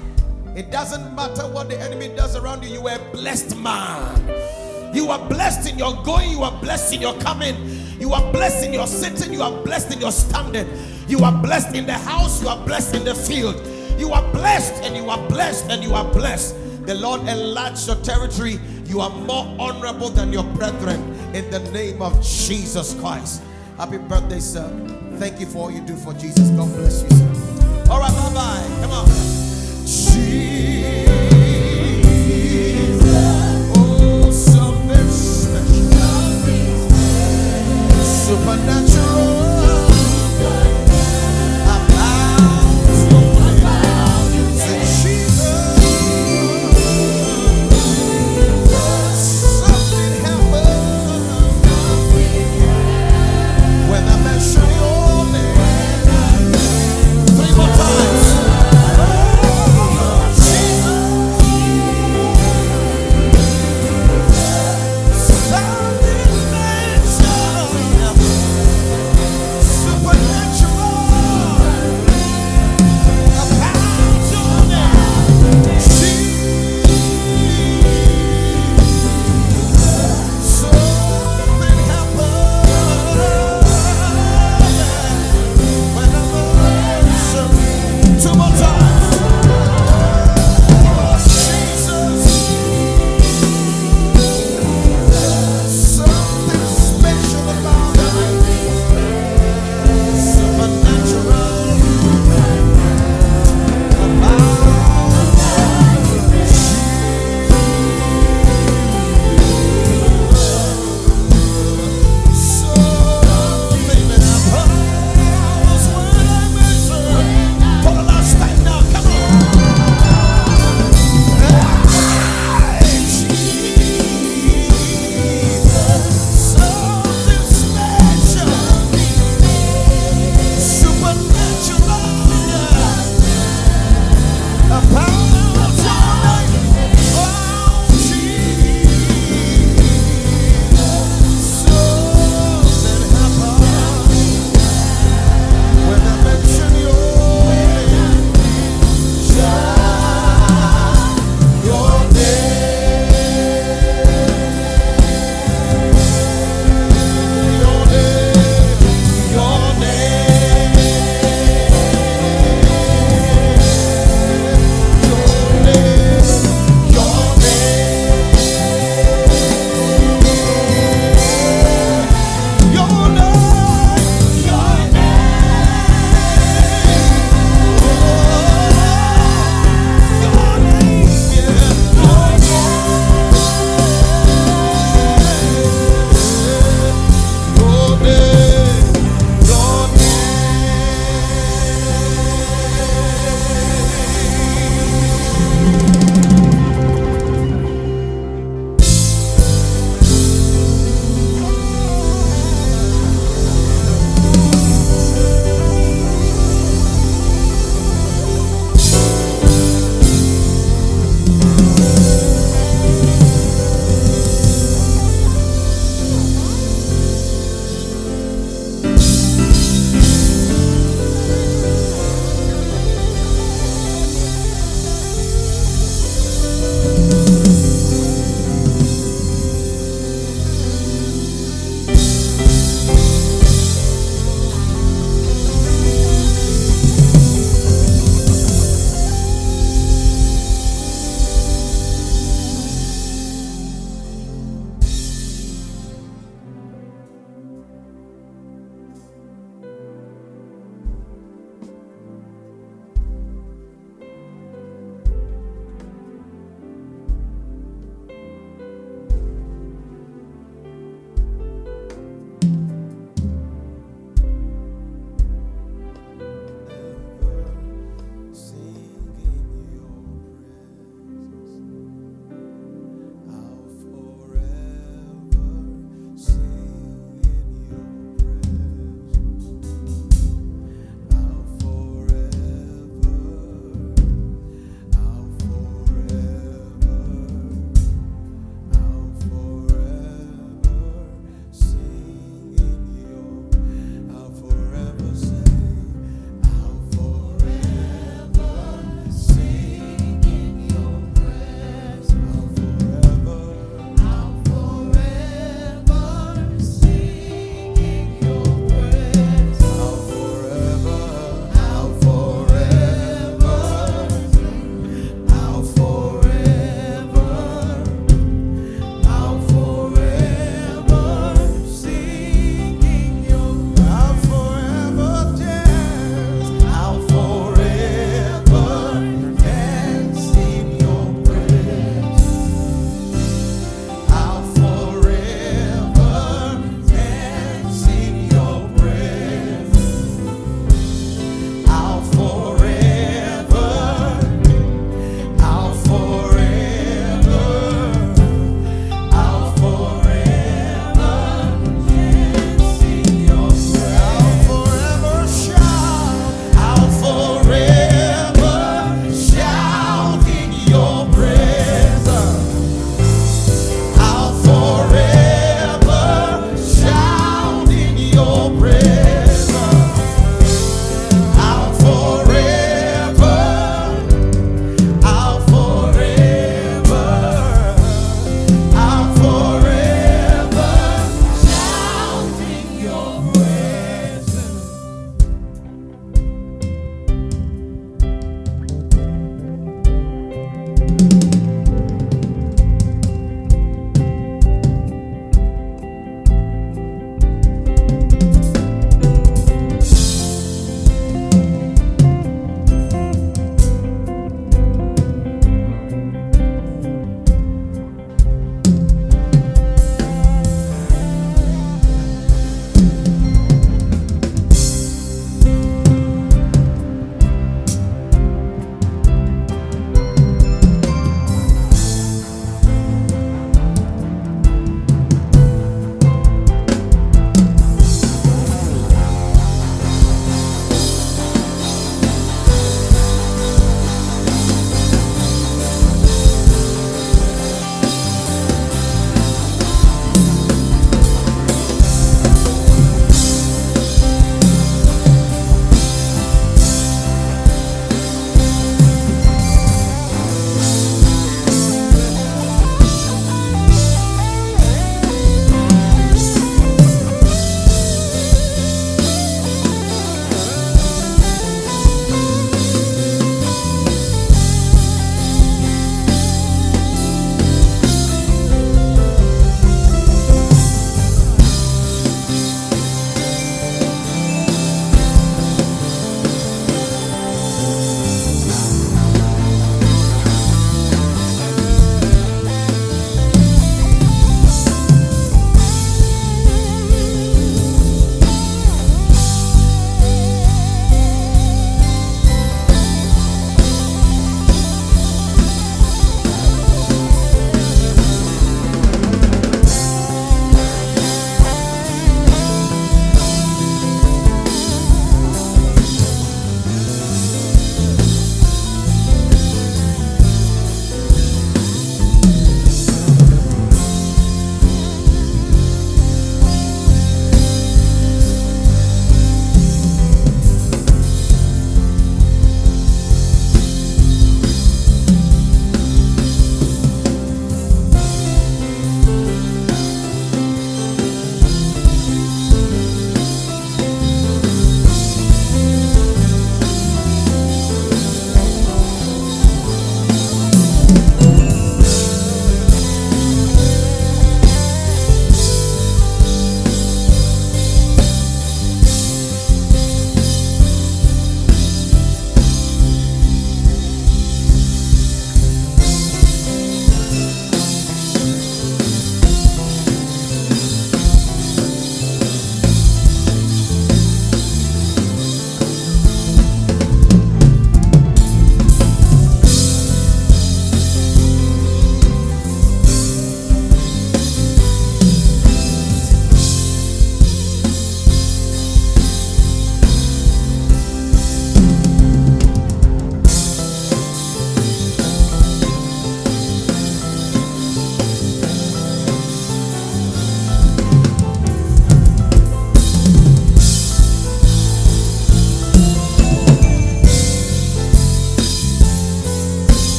it doesn't matter what the enemy does around you, you are a blessed man. You are blessed in your going, you are blessed in your coming, you are blessed in your sitting, you are blessed in your standing, you are blessed in the house, you are blessed in the field. You are blessed and you are blessed and you are blessed. The Lord enlarged your territory. You are more honorable than your brethren in the name of Jesus Christ. Happy birthday, sir. Thank you for all you do for Jesus. God bless you, sir. All right, bye bye. Come on. Jesus. Oh, something special. Supernatural.